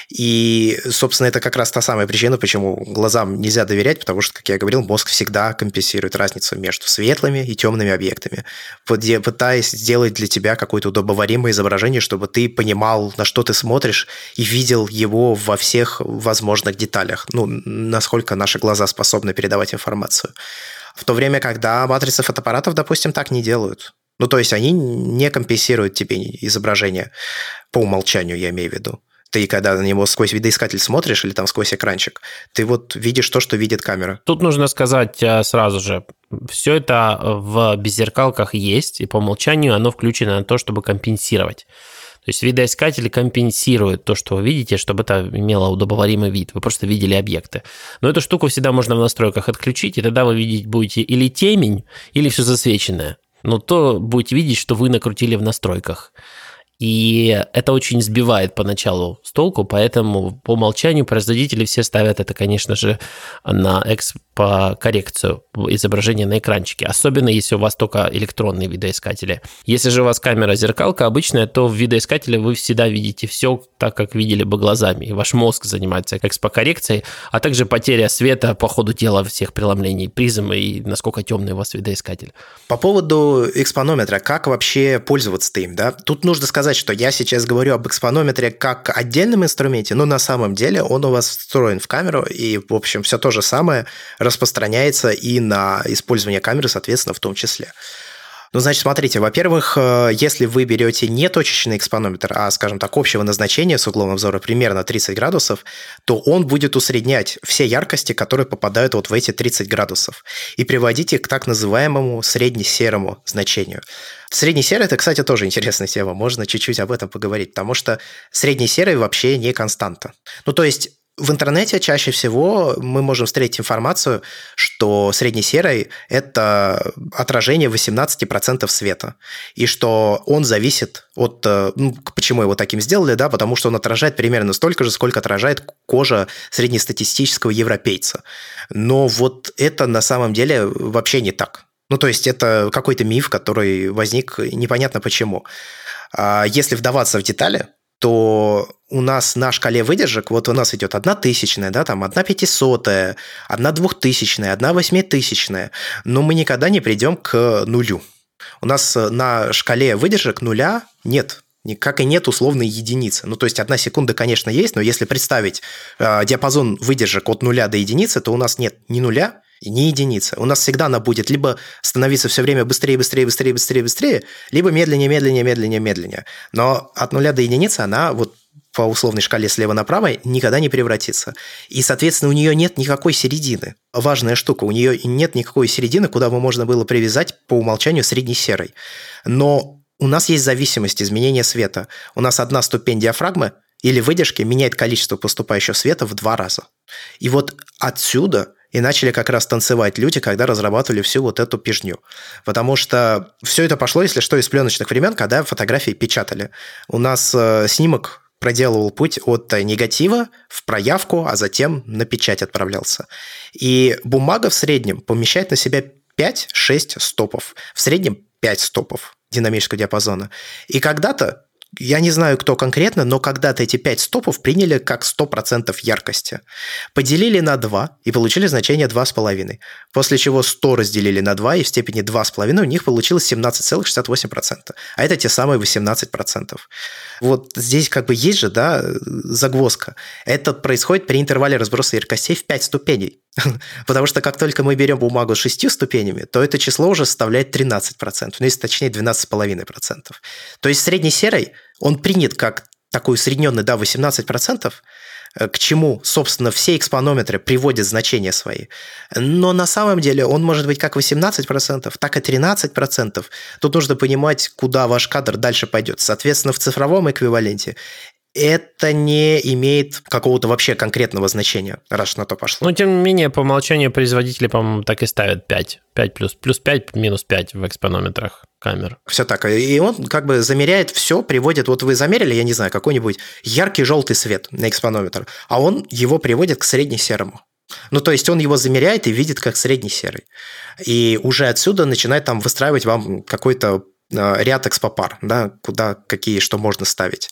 [SPEAKER 1] И, собственно, это как раз та самая причина, почему глазам нельзя доверять, потому что, как я говорил, мозг всегда компенсирует разницу между светлыми и темными объектами, пытаясь сделать для тебя какое-то удобоваримое изображение, чтобы ты понимал, на что ты смотришь, и видел его во всех возможных деталях, ну, насколько наши глаза способны передавать информацию. В то время, когда матрицы фотоаппаратов, допустим, так не делают. Ну, то есть они не компенсируют тебе изображение по умолчанию, я имею в виду. Ты когда на него сквозь видоискатель смотришь или там сквозь экранчик, ты вот видишь то, что видит камера.
[SPEAKER 3] Тут нужно сказать э, сразу же, все это в беззеркалках есть, и по умолчанию оно включено на то, чтобы компенсировать. То есть видоискатель компенсирует то, что вы видите, чтобы это имело удобоваримый вид. Вы просто видели объекты. Но эту штуку всегда можно в настройках отключить, и тогда вы видеть будете или темень, или все засвеченное но то будете видеть, что вы накрутили в настройках. И это очень сбивает поначалу с толку, поэтому по умолчанию производители все ставят это, конечно же, на экспо-коррекцию изображения на экранчике, особенно если у вас только электронные видоискатели. Если же у вас камера зеркалка обычная, то в видоискателе вы всегда видите все так, как видели бы глазами, и ваш мозг занимается экспо-коррекцией, а также потеря света по ходу дела всех преломлений призмы и насколько темный у вас видоискатель.
[SPEAKER 1] По поводу экспонометра, как вообще пользоваться им, да? Тут нужно сказать, сказать, что я сейчас говорю об экспонометре как отдельном инструменте, но на самом деле он у вас встроен в камеру, и, в общем, все то же самое распространяется и на использование камеры, соответственно, в том числе. Ну, значит, смотрите, во-первых, э, если вы берете не точечный экспонометр, а, скажем так, общего назначения с углом обзора примерно 30 градусов, то он будет усреднять все яркости, которые попадают вот в эти 30 градусов, и приводить их к так называемому среднесерому значению. Средний серый – это, кстати, тоже интересная тема, можно чуть-чуть об этом поговорить, потому что средний серый вообще не константа. Ну, то есть в интернете чаще всего мы можем встретить информацию, что среднесерый – это отражение 18% света, и что он зависит от… Э, ну, почему его таким сделали, да, потому что он отражает примерно столько же, сколько отражает кожа среднестатистического европейца. Но вот это на самом деле вообще не так. Ну, то есть это какой-то миф, который возник непонятно почему. А если вдаваться в детали, то у нас на шкале выдержек, вот у нас идет одна тысячная, да, там одна пятисотая, одна двухтысячная, одна восьмитысячная, но мы никогда не придем к нулю. У нас на шкале выдержек нуля нет, как и нет условной единицы. Ну, то есть одна секунда, конечно, есть, но если представить э, диапазон выдержек от нуля до единицы, то у нас нет ни нуля, не единица. У нас всегда она будет либо становиться все время быстрее, быстрее, быстрее, быстрее, быстрее, либо медленнее, медленнее, медленнее, медленнее. Но от нуля до единицы она вот по условной шкале слева направо никогда не превратится. И, соответственно, у нее нет никакой середины. Важная штука, у нее нет никакой середины, куда бы можно было привязать по умолчанию среднесерой. Но у нас есть зависимость изменения света. У нас одна ступень диафрагмы или выдержки меняет количество поступающего света в два раза. И вот отсюда и начали как раз танцевать люди, когда разрабатывали всю вот эту пижню. Потому что все это пошло, если что, из пленочных времен, когда фотографии печатали. У нас э, снимок проделывал путь от негатива в проявку, а затем на печать отправлялся. И бумага в среднем помещает на себя 5-6 стопов. В среднем 5 стопов динамического диапазона. И когда-то я не знаю, кто конкретно, но когда-то эти 5 стопов приняли как 100% яркости. Поделили на 2 и получили значение 2,5. После чего 100 разделили на 2 и в степени 2,5 у них получилось 17,68%. А это те самые 18%. Вот здесь как бы есть же, да, загвоздка. Это происходит при интервале разброса яркостей в 5 ступеней. *laughs* Потому что как только мы берем бумагу с 6 ступенями, то это число уже составляет 13%, ну, если точнее 12,5%. То есть средний серый, он принят как такой усредненный, да, 18%, э, к чему, собственно, все экспонометры приводят значения свои. Но на самом деле он может быть как 18%, так и 13%. Тут нужно понимать, куда ваш кадр дальше пойдет. Соответственно, в цифровом эквиваленте это не имеет какого-то вообще конкретного значения, раз на то пошло.
[SPEAKER 3] Но, тем не менее, по умолчанию производители, по-моему, так и ставят 5. 5 плюс, плюс 5, минус 5 в экспонометрах камер.
[SPEAKER 1] Все так. И он как бы замеряет все, приводит... Вот вы замерили, я не знаю, какой-нибудь яркий желтый свет на экспонометр, а он его приводит к средне-серому. Ну, то есть он его замеряет и видит как средний серый. И уже отсюда начинает там выстраивать вам какой-то ряд экспопар, да, куда какие что можно ставить.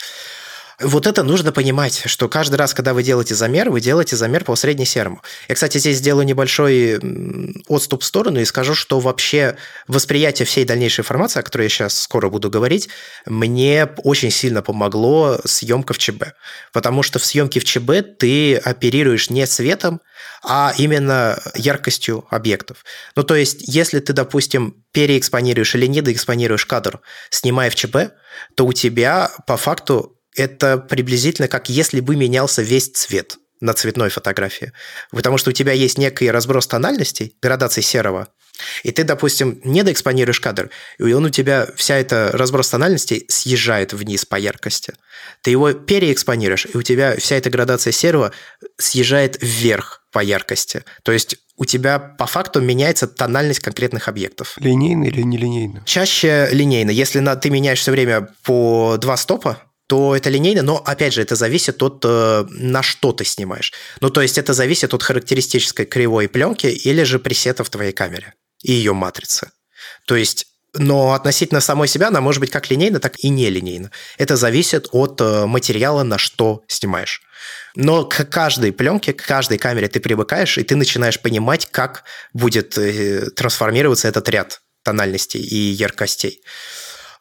[SPEAKER 1] Вот это нужно понимать, что каждый раз, когда вы делаете замер, вы делаете замер по среднесерому. Я, кстати, здесь сделаю небольшой отступ в сторону и скажу, что вообще восприятие всей дальнейшей информации, о которой я сейчас скоро буду говорить, мне очень сильно помогло съемка в ЧБ. Потому что в съемке в ЧБ ты оперируешь не светом, а именно яркостью объектов. Ну, то есть, если ты, допустим, переэкспонируешь или недоэкспонируешь кадр, снимая в ЧБ, то у тебя по факту это приблизительно как если бы менялся весь цвет на цветной фотографии. Потому что у тебя есть некий разброс тональностей, градации серого, и ты, допустим, не доэкспонируешь кадр, и он у тебя, вся эта разброс тональностей съезжает вниз по яркости. Ты его переэкспонируешь, и у тебя вся эта градация серого съезжает вверх по яркости. То есть у тебя по факту меняется тональность конкретных объектов.
[SPEAKER 2] Линейно или нелинейно?
[SPEAKER 1] Чаще линейно. Если на, ты меняешь все время по два стопа, то это линейно, но, опять же, это зависит от, э, на что ты снимаешь. Ну, то есть это зависит от характеристической кривой пленки или же пресета в твоей камере и ее матрицы. То есть но относительно самой себя она может быть как линейно, так и нелинейно. Это зависит от э, материала, на что снимаешь. Но к каждой пленке, к каждой камере ты привыкаешь, и ты начинаешь понимать, как будет э, трансформироваться этот ряд тональностей и яркостей.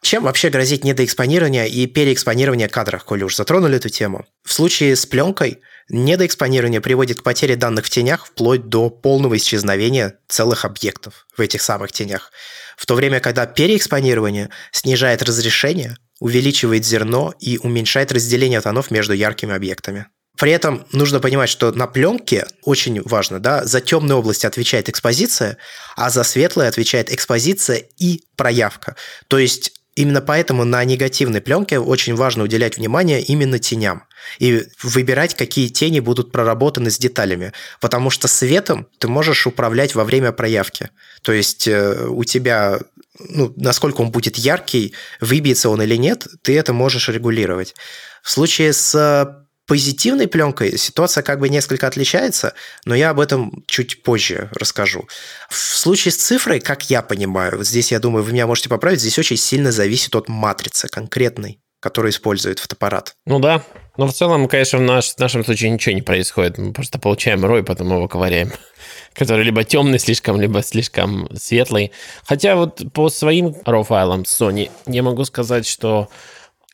[SPEAKER 1] Чем вообще грозит недоэкспонирование и переэкспонирование кадров, коли уж затронули эту тему? В случае с пленкой недоэкспонирование приводит к потере данных в тенях вплоть до полного исчезновения целых объектов в этих самых тенях. В то время, когда переэкспонирование снижает разрешение, увеличивает зерно и уменьшает разделение тонов между яркими объектами. При этом нужно понимать, что на пленке очень важно, да, за темные области отвечает экспозиция, а за светлые отвечает экспозиция и проявка. То есть Именно поэтому на негативной пленке очень важно уделять внимание именно теням и выбирать, какие тени будут проработаны с деталями, потому что светом ты можешь управлять во время проявки. То есть э, у тебя, ну, насколько он будет яркий, выбьется он или нет, ты это можешь регулировать. В случае с позитивной пленкой ситуация как бы несколько отличается, но я об этом чуть позже расскажу. В случае с цифрой, как я понимаю, вот здесь, я думаю, вы меня можете поправить, здесь очень сильно зависит от матрицы конкретной, которую использует фотоаппарат.
[SPEAKER 3] Ну да, но в целом, конечно, в, наш, в нашем случае ничего не происходит. Мы просто получаем рой, потом его ковыряем. *laughs* Который либо темный слишком, либо слишком светлый. Хотя вот по своим RAW файлам Sony я могу сказать, что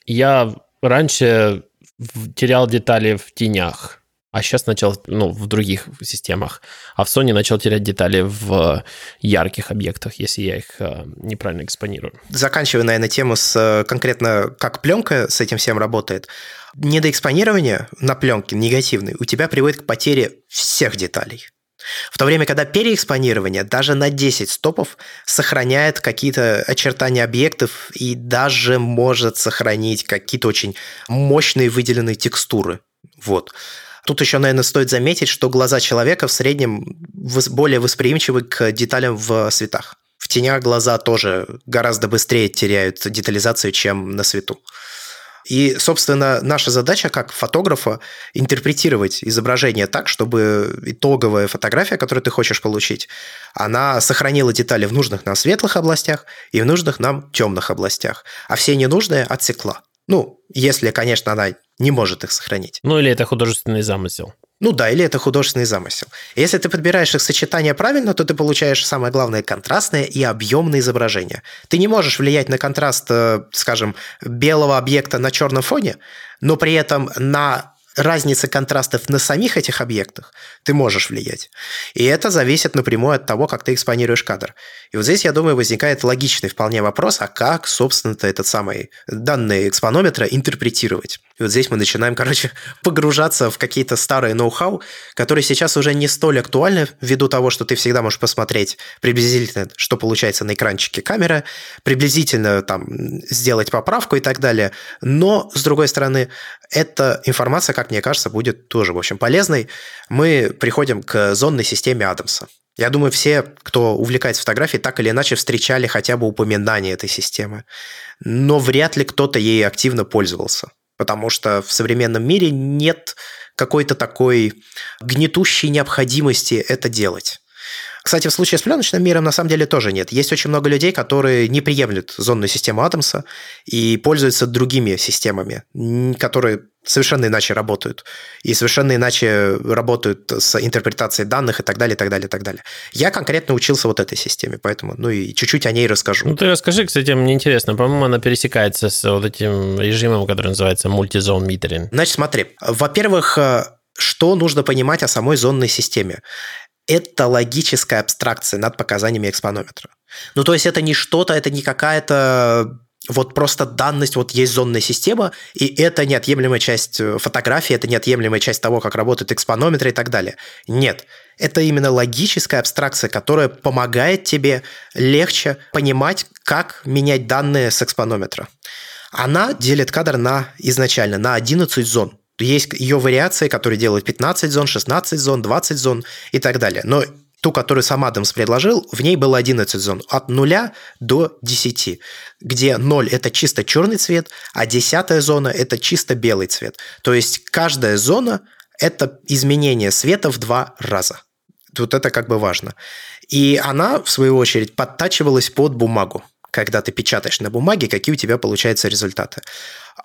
[SPEAKER 3] я раньше терял детали в тенях, а сейчас начал, ну, в других системах. А в Sony начал терять детали в ярких объектах, если я их э, неправильно экспонирую.
[SPEAKER 1] Заканчивая, наверное, тему с э, конкретно, как пленка с этим всем работает. Недоэкспонирование на пленке негативный у тебя приводит к потере всех деталей. В то время, когда переэкспонирование даже на 10 стопов сохраняет какие-то очертания объектов и даже может сохранить какие-то очень мощные выделенные текстуры. Вот. Тут еще, наверное, стоит заметить, что глаза человека в среднем более восприимчивы к деталям в цветах. В тенях глаза тоже гораздо быстрее теряют детализацию, чем на свету. И, собственно, наша задача как фотографа интерпретировать изображение так, чтобы итоговая фотография, которую ты хочешь получить, она сохранила детали в нужных нам светлых областях и в нужных нам темных областях, а все ненужные отсекла. Ну, если, конечно, она не может их сохранить.
[SPEAKER 3] Ну, или это художественный замысел.
[SPEAKER 1] Ну да, или это художественный замысел. Если ты подбираешь их сочетание правильно, то ты получаешь самое главное контрастное и объемное изображение. Ты не можешь влиять на контраст, э, скажем, белого объекта на черном фоне, но при этом на разницы контрастов на самих этих объектах ты можешь влиять. И это зависит напрямую от того, как ты экспонируешь кадр. И вот здесь, я думаю, возникает логичный вполне вопрос, а как, собственно-то, этот самый данные экспонометра интерпретировать? И вот здесь мы начинаем, короче, *laughs* погружаться в какие-то старые ноу-хау, которые сейчас уже не столь актуальны ввиду того, что ты всегда можешь посмотреть приблизительно, что получается на экранчике камеры, приблизительно там сделать поправку и так далее. Но, с другой стороны, эта информация, как мне кажется, будет тоже, в общем, полезной. Мы приходим к зонной системе Адамса. Я думаю, все, кто увлекается фотографией, так или иначе встречали хотя бы упоминание этой системы. Но вряд ли кто-то ей активно пользовался потому что в современном мире нет какой-то такой гнетущей необходимости это делать. Кстати, в случае с пленочным миром на самом деле тоже нет. Есть очень много людей, которые не приемлют зонную систему Атомса и пользуются другими системами, которые совершенно иначе работают. И совершенно иначе работают с интерпретацией данных и так далее, и так далее, и так далее. Я конкретно учился вот этой системе, поэтому, ну и чуть-чуть о ней расскажу.
[SPEAKER 3] Ну ты расскажи, кстати, мне интересно. По-моему, она пересекается с вот этим режимом, который называется мультизон митеринг.
[SPEAKER 1] Значит, смотри. Во-первых, э, что нужно понимать о самой зонной системе? Это логическая абстракция над показаниями экспонометра. Ну, то есть это не что-то, это не какая-то вот просто данность, вот есть зонная система, и это неотъемлемая часть э, фотографии, это неотъемлемая часть того, как работают экспонометры и так далее. Нет, это именно логическая абстракция, которая помогает тебе легче понимать, как менять данные с экспонометра. Она делит кадр на изначально на 11 зон. Есть ее вариации, которые делают 15 зон, 16 зон, 20 зон и так далее. Но ту, которую сам Адамс предложил, в ней было 11 зон, от 0 до 10, где 0 – это чисто черный цвет, а 10 зона – это чисто белый цвет. То есть каждая зона – это изменение света в два раза. Вот это как бы важно. И она, в свою очередь, подтачивалась под бумагу когда ты печатаешь на бумаге, какие у тебя получаются результаты.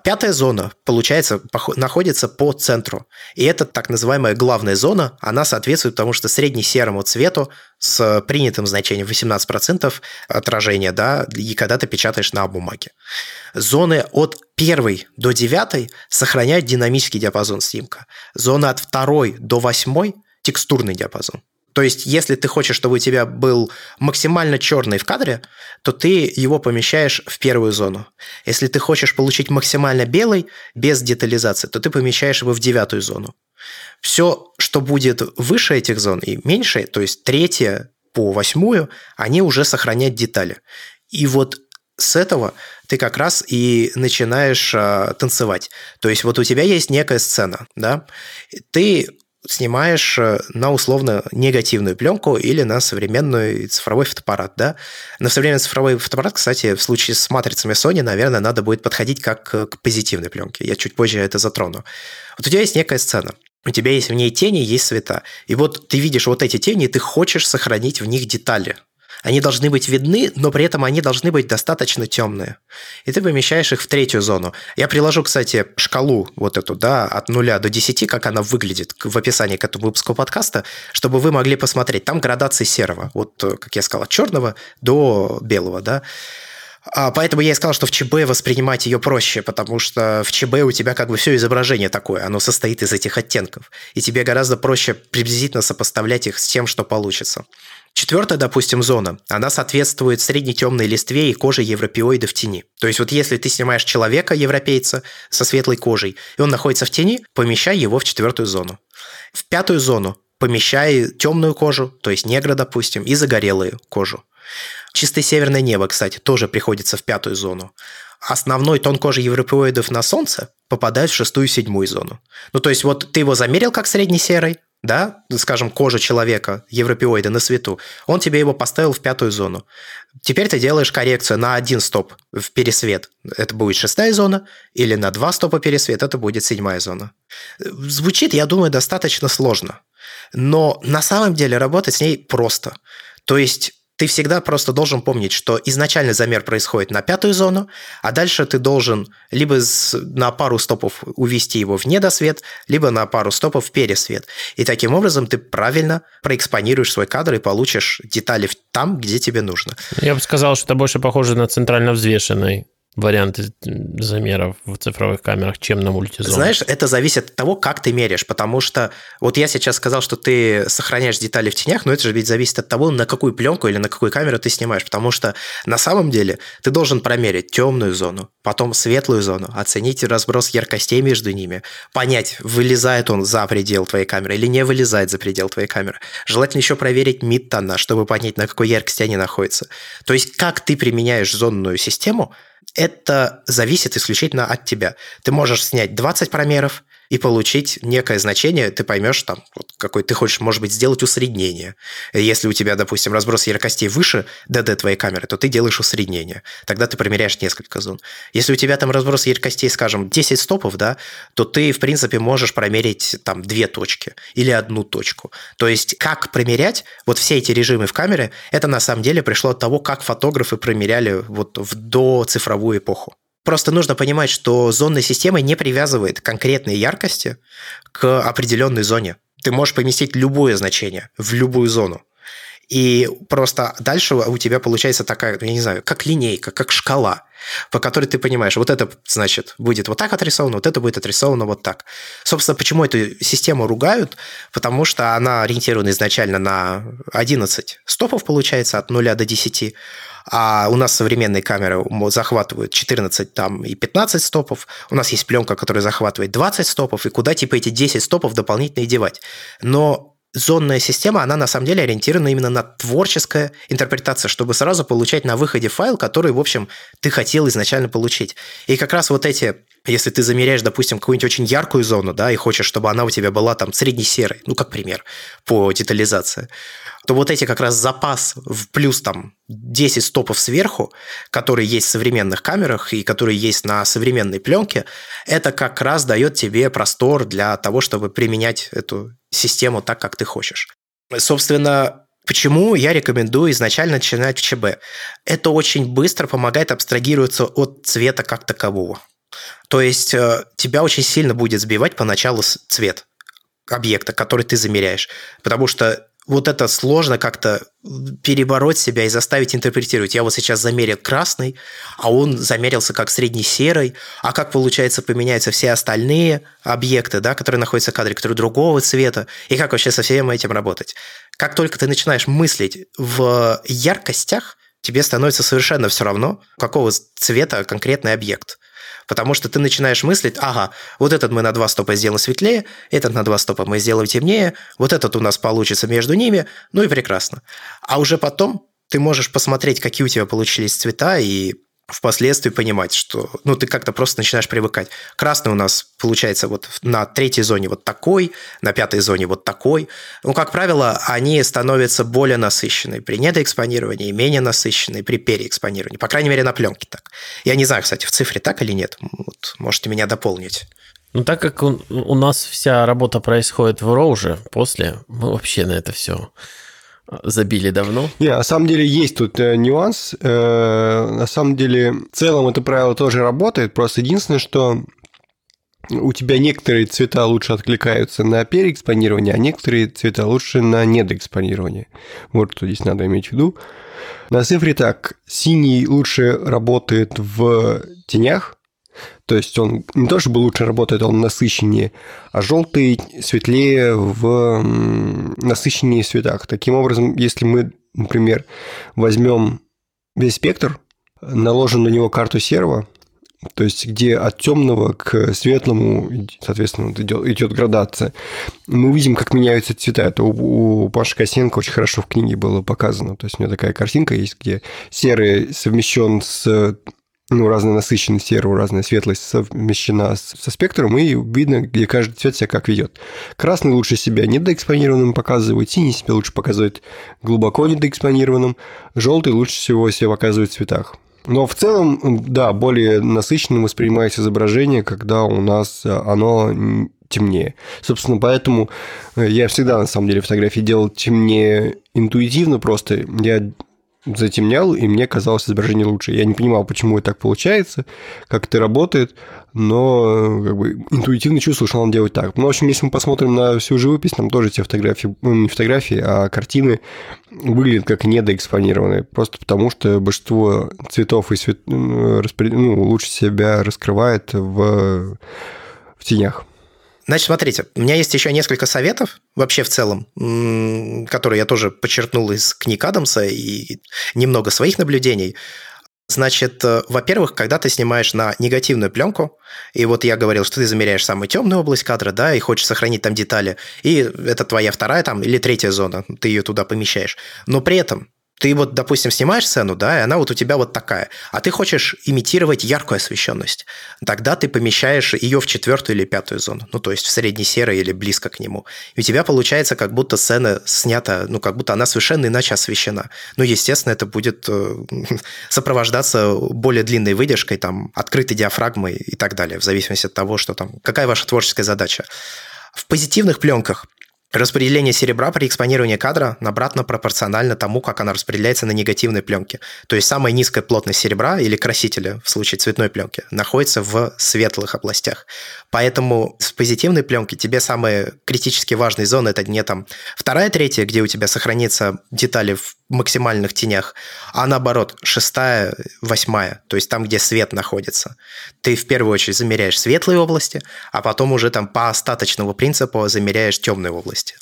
[SPEAKER 1] Пятая зона, получается, находится по центру. И это так называемая главная зона. Она соответствует тому, что средне-серому цвету с принятым значением 18% отражения, да, и когда ты печатаешь на бумаге. Зоны от первой до девятой сохраняют динамический диапазон снимка. Зона от второй до восьмой – текстурный диапазон. То есть, если ты хочешь, чтобы у тебя был максимально черный в кадре, то ты его помещаешь в первую зону. Если ты хочешь получить максимально белый без детализации, то ты помещаешь его в девятую зону. Все, что будет выше этих зон и меньше, то есть третья по восьмую, они уже сохраняют детали. И вот с этого ты как раз и начинаешь а, танцевать. То есть вот у тебя есть некая сцена, да, ты снимаешь э, на условно негативную пленку или на современный цифровой фотоаппарат, да. На современный цифровой фотоаппарат, кстати, в случае с матрицами Sony, наверное, надо будет подходить как к позитивной пленке. Я чуть позже это затрону. Вот у тебя есть некая сцена. У тебя есть в ней тени, есть цвета. И вот ты видишь вот эти тени, и ты хочешь сохранить в них детали. Они должны быть видны, но при этом они должны быть достаточно темные. И ты помещаешь их в третью зону. Я приложу, кстати, шкалу вот эту, да, от 0 до 10, как она выглядит в описании к этому выпуску подкаста, чтобы вы могли посмотреть. Там градации серого. Вот, как я сказал, от черного до белого, да. А, поэтому я и сказал, что в ЧБ воспринимать ее проще, потому что в ЧБ у тебя как бы все изображение такое, оно состоит из этих оттенков. И тебе гораздо проще приблизительно сопоставлять их с тем, что получится. Четвертая, допустим, зона, она соответствует средней темной листве и коже европеоида в тени. То есть вот если ты снимаешь человека, европейца, со светлой кожей, и он находится в тени, помещай его в четвертую зону. В пятую зону помещай темную кожу, то есть негра, допустим, и загорелую кожу. Чистое северное небо, кстати, тоже приходится в пятую зону. Основной тон кожи европеоидов на Солнце попадает в шестую и седьмую зону. Ну, то есть вот ты его замерил как средне-серый, да, скажем, кожа человека, европеоида на свету, он тебе его поставил в пятую зону. Теперь ты делаешь коррекцию на один стоп в пересвет, это будет шестая зона, или на два стопа пересвет, это будет седьмая зона. Звучит, я думаю, достаточно сложно, но на самом деле работать с ней просто. То есть ты всегда просто должен помнить, что изначальный замер происходит на пятую зону, а дальше ты должен либо на пару стопов увести его в недосвет, либо на пару стопов в пересвет. И таким образом ты правильно проэкспонируешь свой кадр и получишь детали там, где тебе нужно.
[SPEAKER 3] Я бы сказал, что это больше похоже на центрально взвешенный варианты замеров в цифровых камерах, чем на мультизоне?
[SPEAKER 1] Знаешь, это зависит от того, как ты меряешь, потому что вот я сейчас сказал, что ты сохраняешь детали в тенях, но это же ведь зависит от того, на какую пленку или на какую камеру ты снимаешь, потому что на самом деле ты должен промерить темную зону, потом светлую зону, оценить разброс яркостей между ними, понять, вылезает он за предел твоей камеры или не вылезает за предел твоей камеры. Желательно еще проверить мид-тона, чтобы понять, на какой яркости они находятся. То есть, как ты применяешь зонную систему – это зависит исключительно от тебя. Ты можешь снять 20 промеров и получить некое значение, ты поймешь там, вот, какой ты хочешь, может быть, сделать усреднение. Если у тебя, допустим, разброс яркостей выше DD твоей камеры, то ты делаешь усреднение. Тогда ты примеряешь несколько зон. Если у тебя там разброс яркостей, скажем, 10 стопов, да, то ты, в принципе, можешь промерить там две точки или одну точку. То есть как промерять вот все эти режимы в камере, это на самом деле пришло от того, как фотографы промеряли вот в доцифровую эпоху. Просто нужно понимать, что зонная система не привязывает конкретные яркости к определенной зоне. Ты можешь поместить любое значение в любую зону. И просто дальше у тебя получается такая, я не знаю, как линейка, как шкала, по которой ты понимаешь, вот это, значит, будет вот так отрисовано, вот это будет отрисовано вот так. Собственно, почему эту систему ругают? Потому что она ориентирована изначально на 11 стопов, получается, от 0 до 10, а у нас современные камеры захватывают 14 там, и 15 стопов. У нас есть пленка, которая захватывает 20 стопов, и куда типа эти 10 стопов дополнительно и девать. Но зонная система, она на самом деле ориентирована именно на творческая интерпретация, чтобы сразу получать на выходе файл, который, в общем, ты хотел изначально получить. И как раз вот эти если ты замеряешь, допустим, какую-нибудь очень яркую зону, да, и хочешь, чтобы она у тебя была там средне-серой, ну, как пример, по детализации, то вот эти как раз запас в плюс там 10 стопов сверху, которые есть в современных камерах и которые есть на современной пленке, это как раз дает тебе простор для того, чтобы применять эту систему так, как ты хочешь. Собственно, Почему я рекомендую изначально начинать в ЧБ? Это очень быстро помогает абстрагироваться от цвета как такового. То есть э, тебя очень сильно будет сбивать поначалу цвет объекта, который ты замеряешь. Потому что вот это сложно как-то перебороть себя и заставить интерпретировать. Я вот сейчас замерил красный, а он замерился как средне-серый, а как, получается, поменяются все остальные объекты, да, которые находятся в кадре, которые другого цвета, и как вообще со всем этим работать. Как только ты начинаешь мыслить в яркостях, тебе становится совершенно все равно, какого цвета конкретный объект – Потому что ты начинаешь мыслить, ага, вот этот мы на два стопа сделаем светлее, этот на два стопа мы сделаем темнее, вот этот у нас получится между ними, ну и прекрасно. А уже потом ты можешь посмотреть, какие у тебя получились цвета, и впоследствии понимать, что ну, ты как-то просто начинаешь привыкать. Красный у нас получается вот на третьей зоне вот такой, на пятой зоне вот такой. Ну, как правило, они становятся более насыщенные при недоэкспонировании, менее насыщенные при переэкспонировании. По крайней мере, на пленке так. Я не знаю, кстати, в цифре так или нет. Вот, можете меня дополнить.
[SPEAKER 3] Ну, так как у, у нас вся работа происходит в RAW уже после, мы вообще на это все забили давно?
[SPEAKER 2] Не, на самом деле есть тут э, нюанс. Э, на самом деле, в целом это правило тоже работает. Просто единственное, что у тебя некоторые цвета лучше откликаются на переэкспонирование, а некоторые цвета лучше на недоэкспонирование. Вот что здесь надо иметь в виду. На цифре так, синий лучше работает в тенях, то есть он не то чтобы лучше работает, он насыщеннее, а желтый светлее в насыщеннее цветах. Таким образом, если мы, например, возьмем весь спектр, наложим на него карту серого, то есть где от темного к светлому, соответственно, идет, идет градация, мы увидим, как меняются цвета. Это у, у Паши Косенко очень хорошо в книге было показано. То есть у меня такая картинка есть, где серый совмещен с ну, разная насыщенность серого, разная светлость совмещена со спектром, и видно, где каждый цвет себя как ведет. Красный лучше себя недоэкспонированным показывает, синий себя лучше показывает глубоко недоэкспонированным, желтый лучше всего себя показывает в цветах. Но в целом, да, более насыщенным воспринимается изображение, когда у нас оно темнее. Собственно, поэтому я всегда, на самом деле, фотографии делал темнее интуитивно просто. Я затемнял, и мне казалось изображение лучше. Я не понимал, почему это так получается, как это работает, но как бы интуитивно чувствовал, что надо делать так. Ну, в общем, если мы посмотрим на всю живопись, там тоже те фотографии, ну, не фотографии, а картины выглядят как недоэкспонированные, просто потому что большинство цветов и свет... ну, лучше себя раскрывает в, в тенях.
[SPEAKER 1] Значит, смотрите, у меня есть еще несколько советов вообще в целом, которые я тоже подчеркнул из книг Адамса и немного своих наблюдений. Значит, э, во-первых, когда ты снимаешь на негативную пленку, и вот я говорил, что ты замеряешь самую темную область кадра, да, и хочешь сохранить там детали, и это твоя вторая там или третья зона, ты ее туда помещаешь. Но при этом ты вот, допустим, снимаешь сцену, да, и она вот у тебя вот такая, а ты хочешь имитировать яркую освещенность, тогда ты помещаешь ее в четвертую или пятую зону, ну, то есть в средний серый или близко к нему. И у тебя получается, как будто сцена снята, ну, как будто она совершенно иначе освещена. Ну, естественно, это будет э, *laughs* сопровождаться более длинной выдержкой, там, открытой диафрагмой и так далее, в зависимости от того, что там, какая ваша творческая задача. В позитивных пленках Распределение серебра при экспонировании кадра обратно пропорционально тому, как она распределяется на негативной пленке. То есть самая низкая плотность серебра или красителя в случае цветной пленки находится в светлых областях. Поэтому с позитивной пленки тебе самые критически важные зоны это не там вторая, третья, где у тебя сохранится детали в максимальных тенях, а наоборот, шестая, восьмая, то есть там, где свет находится. Ты в первую очередь замеряешь светлые области, а потом уже там по остаточному принципу замеряешь темные области.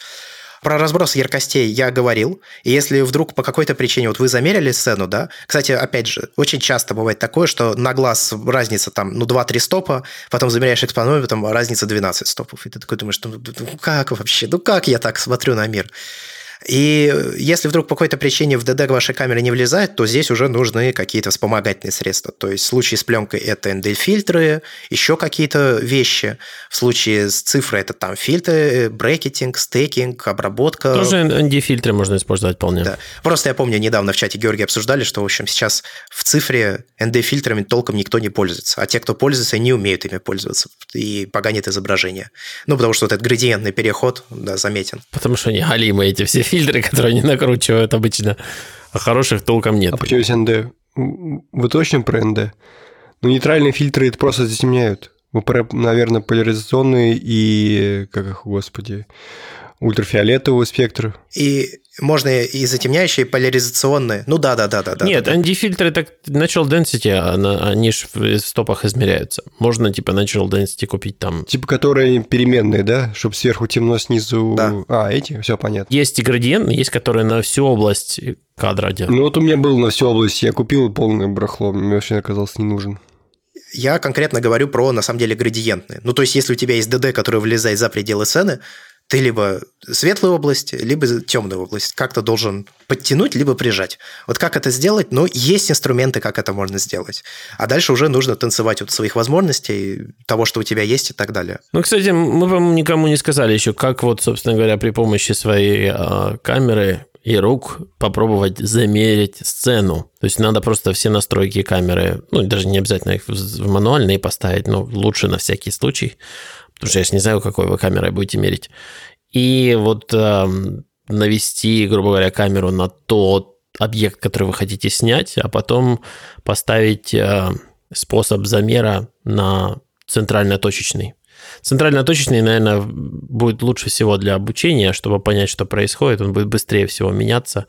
[SPEAKER 1] Про разброс яркостей я говорил. И если вдруг по какой-то причине вот вы замерили сцену, да, кстати, опять же, очень часто бывает такое, что на глаз разница там, ну, 2-3 стопа, потом замеряешь экспонометр, там разница 12 стопов. И ты такой думаешь, ну, ну как вообще, ну как я так смотрю на мир? И если вдруг по какой-то причине в DD вашей камеры не влезает, то здесь уже нужны какие-то вспомогательные средства. То есть в случае с пленкой это ND-фильтры, еще какие-то вещи. В случае с цифрой это там фильтры, брекетинг, стейкинг, обработка.
[SPEAKER 3] Тоже ND-фильтры можно использовать вполне. Да.
[SPEAKER 1] Просто я помню, недавно в чате Георгий обсуждали, что, в общем, сейчас в цифре ND-фильтрами толком никто не пользуется. А те, кто пользуется, не умеют ими пользоваться и поганят изображение. Ну, потому что вот этот градиентный переход, да, заметен.
[SPEAKER 3] Потому что они галимы эти все фильтры, *laughs* которые они накручивают обычно, а хороших толком нет.
[SPEAKER 2] А почему есть ND? Вы точно про ND? Ну, нейтральные фильтры это просто затемняют. Вы наверное, поляризационные и, как их, господи, ультрафиолетовый спектр.
[SPEAKER 1] И можно и затемняющие, и поляризационные. Ну да, да, да, да.
[SPEAKER 3] Нет,
[SPEAKER 1] да,
[SPEAKER 3] ND-фильтры так natural density, они же в стопах измеряются. Можно типа natural density купить там.
[SPEAKER 2] Типа, которые переменные, да? Чтобы сверху темно, снизу... Да. А, эти? Все понятно.
[SPEAKER 3] Есть и градиент, есть которые на всю область кадра делают.
[SPEAKER 2] Ну вот у меня был на всю область, я купил полное барахло, мне вообще оказался не нужен.
[SPEAKER 1] Я конкретно говорю про, на самом деле, градиентные. Ну, то есть, если у тебя есть DD, который влезает за пределы сцены, ты либо светлую область, либо темную область как-то должен подтянуть, либо прижать. Вот как это сделать? Ну, есть инструменты, как это можно сделать. А дальше уже нужно танцевать от своих возможностей, того, что у тебя есть и так далее.
[SPEAKER 3] Ну, кстати, мы, по-моему, никому не сказали еще, как вот, собственно говоря, при помощи своей э, камеры и рук попробовать замерить сцену. То есть надо просто все настройки камеры, ну, даже не обязательно их в мануальные поставить, но лучше на всякий случай потому что я же не знаю, какой вы камерой будете мерить. И вот э, навести, грубо говоря, камеру на тот объект, который вы хотите снять, а потом поставить э, способ замера на центрально-точечный. Центрально-точечный, наверное, будет лучше всего для обучения, чтобы понять, что происходит. Он будет быстрее всего меняться.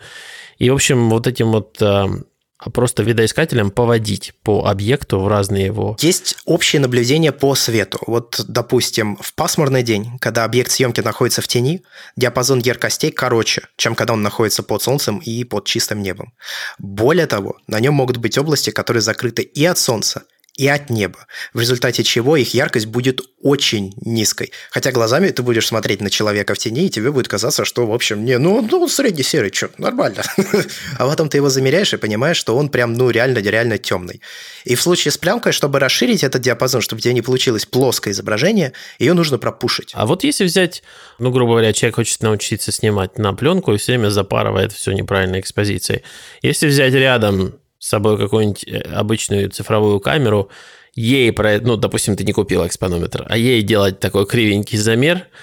[SPEAKER 3] И, в общем, вот этим вот э, а просто видоискателем поводить по объекту в разные его...
[SPEAKER 1] Есть общее наблюдение по свету. Вот, допустим, в пасмурный день, когда объект съемки находится в тени, диапазон яркостей короче, чем когда он находится под солнцем и под чистым небом. Более того, на нем могут быть области, которые закрыты и от солнца, и от неба, в результате чего их яркость будет очень низкой. Хотя глазами ты будешь смотреть на человека в тени, и тебе будет казаться, что, в общем, не, ну, ну средний серый, что, нормально. *laughs* А потом ты его замеряешь и понимаешь, что он прям, ну, реально, реально темный. И в случае с пленкой, чтобы расширить этот диапазон, чтобы у тебя не получилось плоское изображение, ее нужно пропушить.
[SPEAKER 3] А вот если взять, ну, грубо говоря, человек хочет научиться снимать на пленку и все время запарывает все неправильной экспозицией. Если взять рядом с собой какую-нибудь э, обычную цифровую камеру, ей, про, ну, допустим, ты не купил экспонометр, а ей делать такой кривенький замер –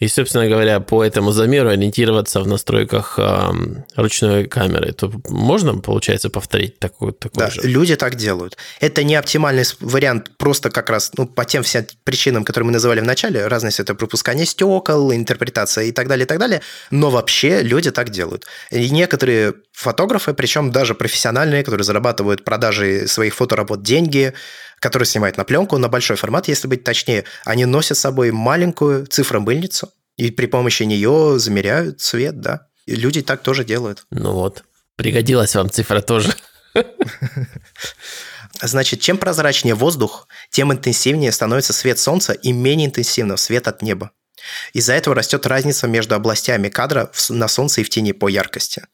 [SPEAKER 3] и, собственно говоря, по этому замеру ориентироваться в настройках э, ручной камеры. То можно, получается, повторить такую, такую
[SPEAKER 1] да,
[SPEAKER 3] же?
[SPEAKER 1] люди так делают. Это не оптимальный вариант просто как раз ну, по тем всем причинам, которые мы называли в начале. Разность это пропускание стекол, интерпретация и так далее, и так далее. Но вообще люди так делают. И некоторые фотографы, причем даже профессиональные, которые зарабатывают продажей своих фоторабот деньги, которые снимают на пленку, на большой формат, если быть точнее, они носят с собой маленькую цифромыльницу, и при помощи нее замеряют цвет, да. И люди так тоже делают.
[SPEAKER 3] Ну вот, пригодилась вам цифра тоже.
[SPEAKER 1] Значит, чем прозрачнее воздух, тем интенсивнее становится свет солнца и менее интенсивным свет от неба. Из-за этого растет разница между областями кадра на солнце и в тени по яркости.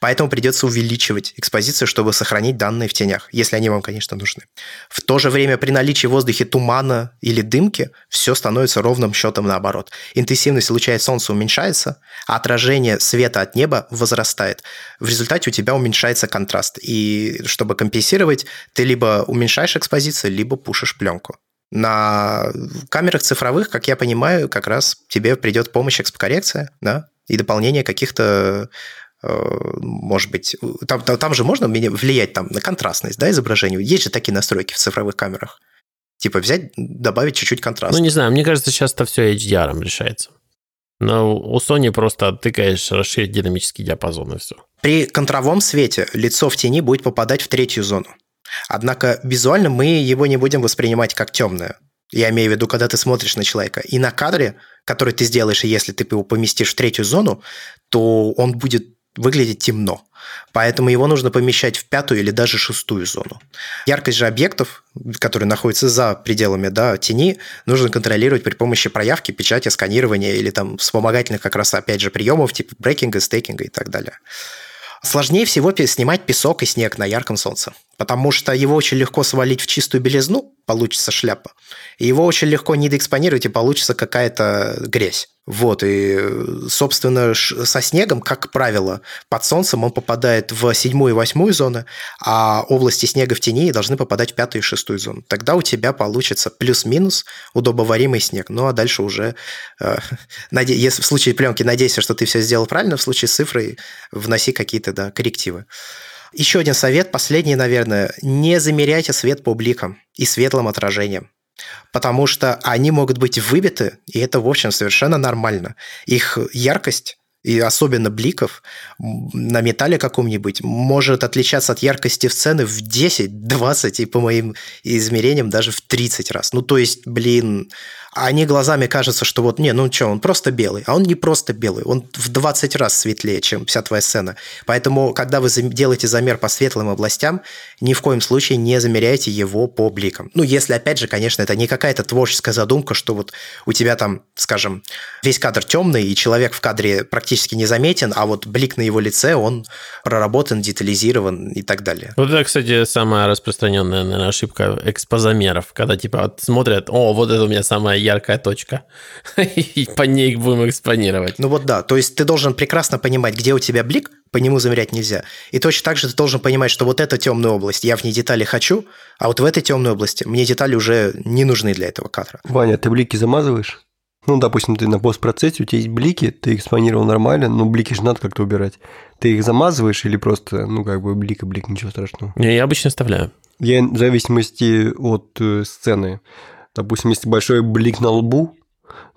[SPEAKER 1] Поэтому придется увеличивать экспозицию, чтобы сохранить данные в тенях, если они вам, конечно, нужны. В то же время при наличии в воздухе тумана или дымки все становится ровным счетом наоборот. Интенсивность луча солнца уменьшается, а отражение света от неба возрастает. В результате у тебя уменьшается контраст. И чтобы компенсировать, ты либо уменьшаешь экспозицию, либо пушишь пленку. На камерах цифровых, как я понимаю, как раз тебе придет помощь экспокоррекция, да, и дополнение каких-то э, может быть, там, там, там же можно влиять там, на контрастность да, изображения. Есть же такие настройки в цифровых камерах. Типа взять, добавить чуть-чуть контраста.
[SPEAKER 3] Ну, не знаю, мне кажется, сейчас это все HDR решается. Но у Sony просто тыкаешь расширить динамический диапазон и все.
[SPEAKER 1] При контровом свете лицо в тени будет попадать в третью зону. Однако визуально мы его не будем воспринимать как темное. Я имею в виду, когда ты смотришь на человека. И на кадре, который ты сделаешь, если ты его поместишь в третью зону, то он будет выглядеть темно. Поэтому его нужно помещать в пятую или даже шестую зону. Яркость же объектов, которые находятся за пределами да, тени, нужно контролировать при помощи проявки, печати, сканирования или там вспомогательных как раз опять же приемов типа брейкинга, стейкинга и так далее. Сложнее всего снимать песок и снег на ярком солнце, потому что его очень легко свалить в чистую белизну, получится шляпа, его очень легко недоэкспонировать, и получится какая-то грязь. Вот, и, собственно, со снегом, как правило, под солнцем он попадает в седьмую и восьмую зоны, а области снега в тени должны попадать в пятую и шестую зону. Тогда у тебя получится плюс-минус удобоваримый снег. Ну, а дальше уже, э, *laughs* наде... если в случае пленки надейся, что ты все сделал правильно, в случае с цифрой вноси какие-то да, коррективы. Еще один совет, последний, наверное. Не замеряйте свет по бликам и светлым отражением потому что они могут быть выбиты, и это, в общем, совершенно нормально. Их яркость и особенно бликов на металле каком-нибудь может отличаться от яркости в сцены в 10, 20 и по моим измерениям даже в 30 раз. Ну, то есть, блин, они глазами кажется, что вот, не, ну что, он просто белый. А он не просто белый, он в 20 раз светлее, чем вся твоя сцена. Поэтому, когда вы делаете замер по светлым областям, ни в коем случае не замеряйте его по бликам. Ну, если, опять же, конечно, это не какая-то творческая задумка, что вот у тебя там, скажем, весь кадр темный, и человек в кадре практически не заметен, а вот блик на его лице, он проработан, детализирован и так далее.
[SPEAKER 3] Вот это, кстати, самая распространенная, наверное, ошибка экспозамеров, когда типа смотрят, о, вот это у меня самая яркая точка. *laughs* И по ней будем экспонировать.
[SPEAKER 1] Ну вот да, то есть ты должен прекрасно понимать, где у тебя блик, по нему замерять нельзя. И точно так же ты должен понимать, что вот эта темная область, я в ней детали хочу, а вот в этой темной области мне детали уже не нужны для этого кадра.
[SPEAKER 2] Ваня, ты блики замазываешь? Ну, допустим, ты на постпроцессе, у тебя есть блики, ты их спанировал нормально, но блики же надо как-то убирать. Ты их замазываешь или просто, ну, как бы блик и блик, ничего страшного?
[SPEAKER 3] Не, я обычно оставляю.
[SPEAKER 2] Я в зависимости от э, сцены допустим, если большой блик на лбу,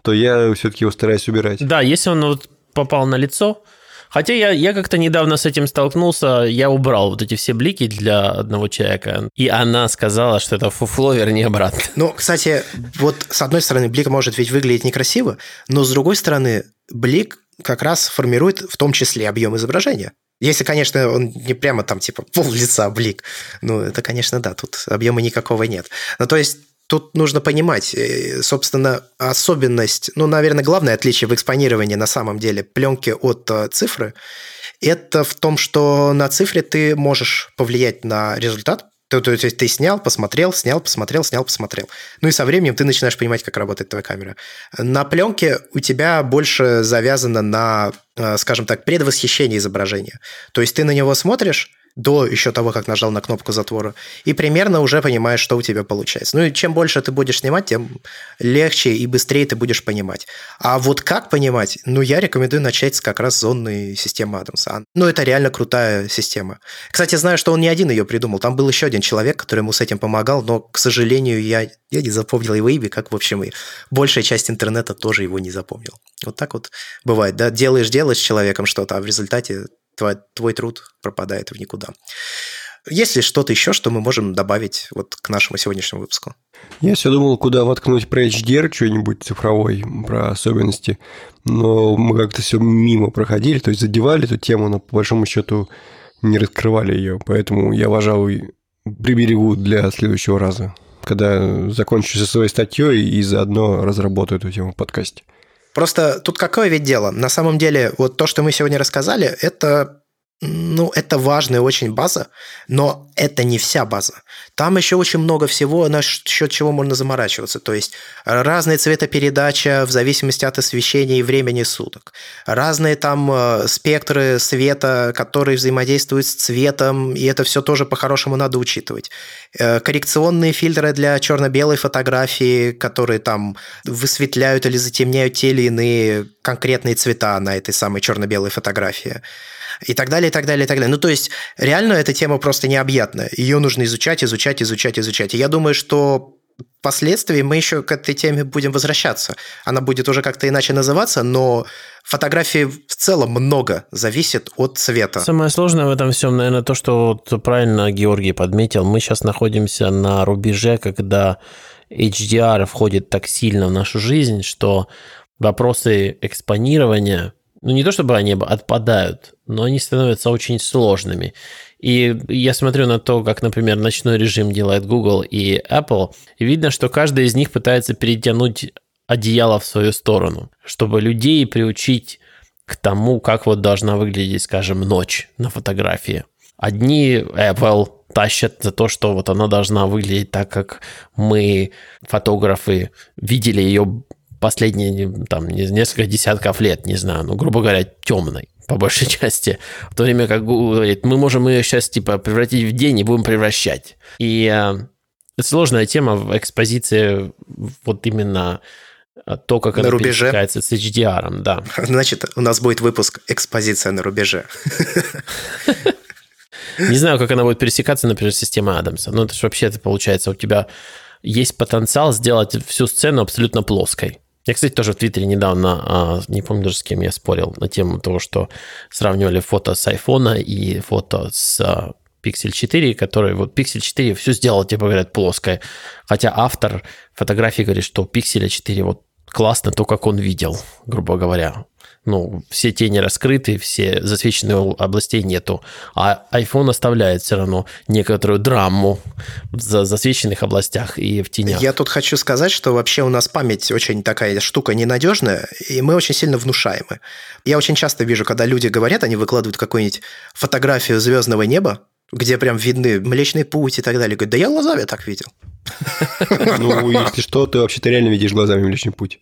[SPEAKER 2] то я все-таки его стараюсь убирать.
[SPEAKER 3] Да, если он вот попал на лицо, Хотя я, я как-то недавно с этим столкнулся, я убрал вот эти все блики для одного человека, и она сказала, что это фуфло, вернее, обратно.
[SPEAKER 1] Ну, кстати, вот с одной стороны, блик может ведь выглядеть некрасиво, но с другой стороны, блик как раз формирует в том числе объем изображения. Если, конечно, он не прямо там типа пол лица блик, ну, это, конечно, да, тут объема никакого нет. Ну, то есть Тут нужно понимать, э, собственно, особенность, ну, наверное, главное отличие в экспонировании на самом деле пленки от э, цифры, это в том, что на цифре ты можешь повлиять на результат, то, есть ты снял, посмотрел, снял, посмотрел, снял, посмотрел. Ну и со временем ты начинаешь понимать, как работает твоя камера. На пленке у тебя больше завязано на, э, скажем так, предвосхищение изображения. То есть ты на него смотришь, до еще того, как нажал на кнопку затвора, и примерно уже понимаешь, что у тебя получается. Ну и чем больше ты будешь снимать, тем легче и быстрее ты будешь понимать. А вот как понимать? Ну, я рекомендую начать с как раз зонной системы Адамса. Ну, это реально крутая система. Кстати, знаю, что он не один ее придумал. Там был еще один человек, который ему с этим помогал, но, к сожалению, я, я не запомнил его имя, как, в общем, и большая часть интернета тоже его не запомнил. Вот так вот бывает, да, делаешь, делаешь с человеком что-то, а в результате твой, твой труд пропадает в никуда. Есть ли что-то еще, что мы можем добавить вот к нашему сегодняшнему выпуску?
[SPEAKER 2] Я все думал, куда воткнуть про HDR что-нибудь цифровой, про особенности, но мы как-то все мимо проходили, то есть задевали эту тему, но по большому счету не раскрывали ее, поэтому я, пожалуй, приберегу для следующего раза, когда закончу со своей статьей и заодно разработаю эту тему в подкасте.
[SPEAKER 1] Просто тут какое ведь дело? На самом деле, вот то, что мы сегодня рассказали, это ну, это важная очень база, но это не вся база. Там еще очень много всего, на счет чего можно заморачиваться. То есть разные цветопередача в зависимости от освещения и времени суток. Разные там э, спектры света, которые взаимодействуют с цветом, и это все тоже по-хорошему надо учитывать. Э, коррекционные фильтры для черно-белой фотографии, которые там высветляют или затемняют те или иные конкретные цвета на этой самой черно-белой фотографии и так далее, и так далее, и так далее. Ну, то есть, реально эта тема просто необъятная. Ее нужно изучать, изучать, изучать, изучать. И я думаю, что впоследствии мы еще к этой теме будем возвращаться. Она будет уже как-то иначе называться, но фотографии в целом много зависит от цвета.
[SPEAKER 3] Самое сложное в этом всем, наверное, то, что вот правильно Георгий подметил. Мы сейчас находимся на рубеже, когда HDR входит так сильно в нашу жизнь, что вопросы экспонирования ну не то чтобы они отпадают, но они становятся очень сложными. И я смотрю на то, как, например, ночной режим делает Google и Apple, и видно, что каждый из них пытается перетянуть одеяло в свою сторону, чтобы людей приучить к тому, как вот должна выглядеть, скажем, ночь на фотографии. Одни Apple тащат за то, что вот она должна выглядеть так, как мы, фотографы, видели ее последние там, несколько десятков лет, не знаю, ну, грубо говоря, темной по большей *laughs* части. В то время как Google говорит, мы можем ее сейчас типа превратить в день и будем превращать. И э, это сложная тема в экспозиции вот именно э, то, как
[SPEAKER 1] на
[SPEAKER 3] она
[SPEAKER 1] рубеже.
[SPEAKER 3] пересекается с HDR, да. *laughs*
[SPEAKER 1] Значит, у нас будет выпуск «Экспозиция на рубеже». *laughs*
[SPEAKER 3] Не знаю, как она будет пересекаться, например, с системой Адамса. Но это же вообще это получается, у тебя есть потенциал сделать всю сцену абсолютно плоской. Я, кстати, тоже в Твиттере недавно, а, не помню даже с кем я спорил, на тему того, что сравнивали фото с айфона и фото с а, Pixel 4, который вот Pixel 4 все сделал, типа говорят, плоское. Хотя автор фотографии говорит, что Pixel 4 вот классно то, как он видел, грубо говоря ну, все тени раскрыты, все засвеченные областей нету. А iPhone оставляет все равно некоторую драму в засвеченных областях и в тенях.
[SPEAKER 1] Я тут хочу сказать, что вообще у нас память очень такая штука ненадежная, и мы очень сильно внушаемы. Я очень часто вижу, когда люди говорят, они выкладывают какую-нибудь фотографию звездного неба, где прям видны Млечный Путь и так далее. Говорят, да я глазами так видел.
[SPEAKER 2] Ну, если что, ты вообще-то реально видишь глазами Млечный Путь.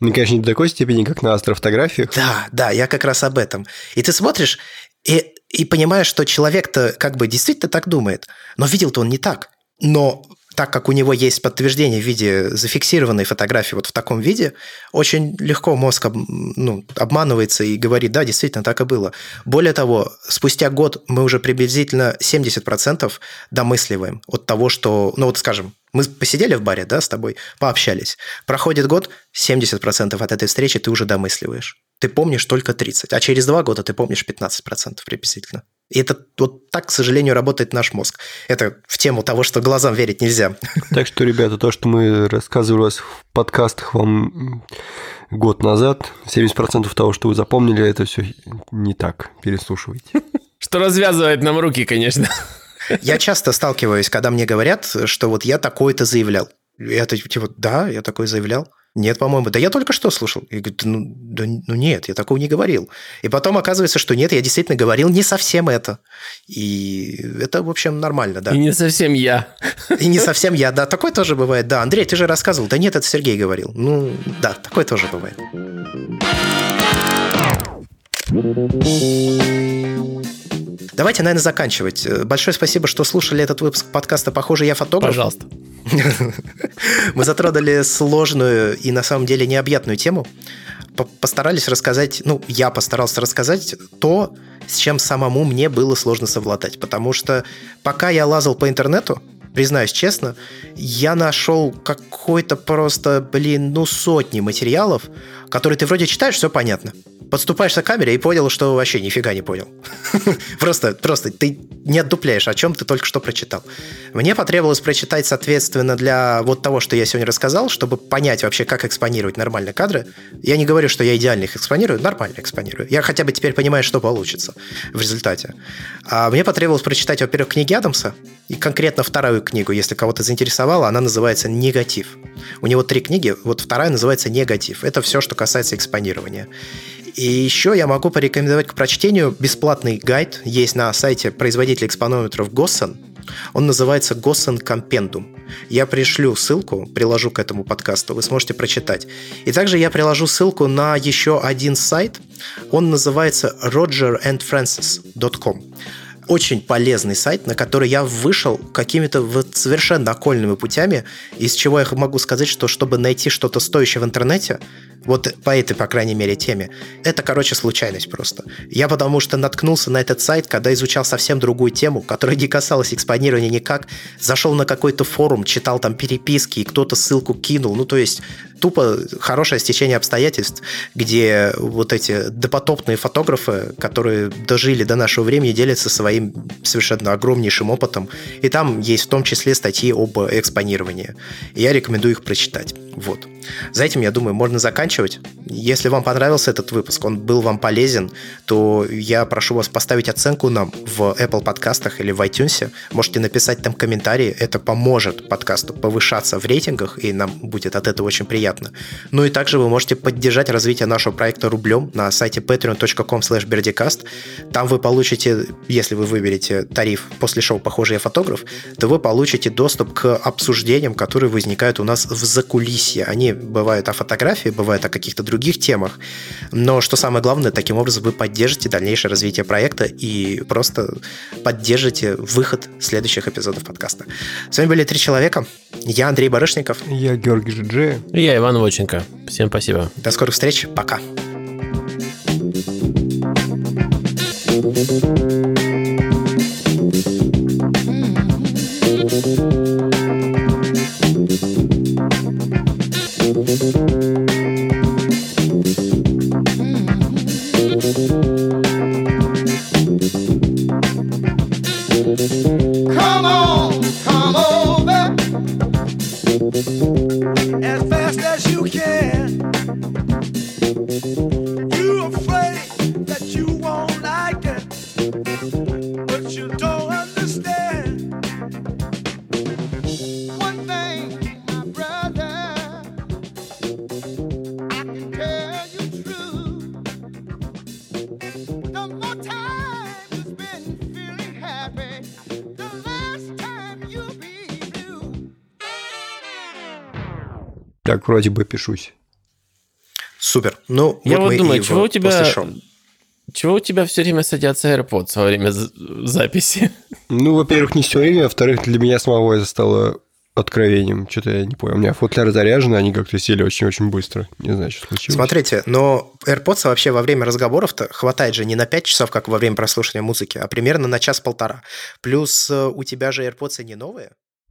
[SPEAKER 2] Ну, конечно, не до такой степени, как на астрофотографиях.
[SPEAKER 1] Да, да, я как раз об этом. И ты смотришь и, и понимаешь, что человек-то как бы действительно так думает, но видел-то он не так. Но так как у него есть подтверждение в виде зафиксированной фотографии вот в таком виде, очень легко мозг ну, обманывается и говорит, да, действительно, так и было. Более того, спустя год мы уже приблизительно 70% домысливаем от того, что, ну вот скажем, мы посидели в баре, да, с тобой, пообщались. Проходит год, 70% от этой встречи ты уже домысливаешь. Ты помнишь только 30, а через два года ты помнишь 15% приблизительно. И это вот так, к сожалению, работает наш мозг. Это в тему того, что глазам верить нельзя.
[SPEAKER 2] Так что, ребята, то, что мы рассказывали у вас в подкастах вам год назад, 70% того, что вы запомнили, это все не так. Переслушивайте.
[SPEAKER 3] Что развязывает нам руки, конечно.
[SPEAKER 1] Я часто сталкиваюсь, когда мне говорят, что вот я такой-то заявлял. Я типа, да, я такой заявлял. Нет, по-моему. Да я только что слушал. И говорит, ну, да, ну нет, я такого не говорил. И потом оказывается, что нет, я действительно говорил не совсем это. И это, в общем, нормально, да.
[SPEAKER 3] И не совсем я.
[SPEAKER 1] И не совсем я, да. Такое тоже бывает. Да, Андрей, ты же рассказывал. Да нет, это Сергей говорил. Ну, да, такое тоже бывает. Давайте, наверное, заканчивать. Большое спасибо, что слушали этот выпуск подкаста «Похоже, я фотограф».
[SPEAKER 3] Пожалуйста. *laughs*
[SPEAKER 1] Мы затронули сложную и, на самом деле, необъятную тему. Постарались рассказать, ну, я постарался рассказать то, с чем самому мне было сложно совладать. Потому что пока я лазал по интернету, признаюсь честно, я нашел какой-то просто, блин, ну, сотни материалов, которые ты вроде читаешь, все понятно. подступаешься к камере и понял, что вообще нифига не понял. *laughs* просто, просто ты не отдупляешь, о чем ты только что прочитал. Мне потребовалось прочитать, соответственно, для вот того, что я сегодня рассказал, чтобы понять вообще, как экспонировать нормально кадры. Я не говорю, что я идеально их экспонирую, нормально экспонирую. Я хотя бы теперь понимаю, что получится в результате. А мне потребовалось прочитать, во-первых, книги Адамса, и конкретно вторую книгу, если кого-то заинтересовала, она называется «Негатив». У него три книги, вот вторая называется «Негатив». Это все, что касается экспонирования. И еще я могу порекомендовать к прочтению бесплатный гайд. Есть на сайте производителя экспонометров Госсен. Он называется Госсен Компендум. Я пришлю ссылку, приложу к этому подкасту, вы сможете прочитать. И также я приложу ссылку на еще один сайт. Он называется rogerandfrancis.com очень полезный сайт, на который я вышел какими-то вот совершенно окольными путями, из чего я могу сказать, что чтобы найти что-то стоящее в интернете, вот по этой, по крайней мере, теме. Это, короче, случайность просто. Я потому что наткнулся на этот сайт, когда изучал совсем другую тему, которая не касалась экспонирования никак. Зашел на какой-то форум, читал там переписки, и кто-то ссылку кинул. Ну, то есть тупо хорошее стечение обстоятельств, где вот эти допотопные фотографы, которые дожили до нашего времени, делятся своим совершенно огромнейшим опытом. И там есть в том числе статьи об экспонировании. Я рекомендую их прочитать. Вот. За этим, я думаю, можно заканчивать. Если вам понравился этот выпуск, он был вам полезен, то я прошу вас поставить оценку нам в Apple подкастах или в iTunes. Можете написать там комментарии. Это поможет подкасту повышаться в рейтингах, и нам будет от этого очень приятно. Ну и также вы можете поддержать развитие нашего проекта рублем на сайте patreon.com slash Там вы получите, если вы выберете тариф после шоу «Похожий я фотограф», то вы получите доступ к обсуждениям, которые возникают у нас в закулисье. Они бывают о фотографии, бывают о каких-то других темах, но что самое главное, таким образом вы поддержите дальнейшее развитие проекта и просто поддержите выход следующих эпизодов подкаста. С вами были три человека. Я Андрей Барышников.
[SPEAKER 2] Я Георгий Жиджи.
[SPEAKER 3] И я Иван Воченко. Всем спасибо.
[SPEAKER 1] До скорых встреч. Пока. as fast as you can.
[SPEAKER 2] Так, вроде бы пишусь.
[SPEAKER 1] Супер. Ну,
[SPEAKER 3] я вот, вот думаю, чего у тебя... Чего у тебя все время садятся AirPods во время записи?
[SPEAKER 2] Ну, во-первых, не все время, во-вторых, для меня самого это стало откровением. Что-то я не понял. У меня футляры заряжены, они как-то сели очень-очень быстро. Не знаю, что случилось.
[SPEAKER 1] Смотрите, но AirPods вообще во время разговоров-то хватает же не на 5 часов, как во время прослушивания музыки, а примерно на час-полтора. Плюс э, у тебя же AirPods не новые.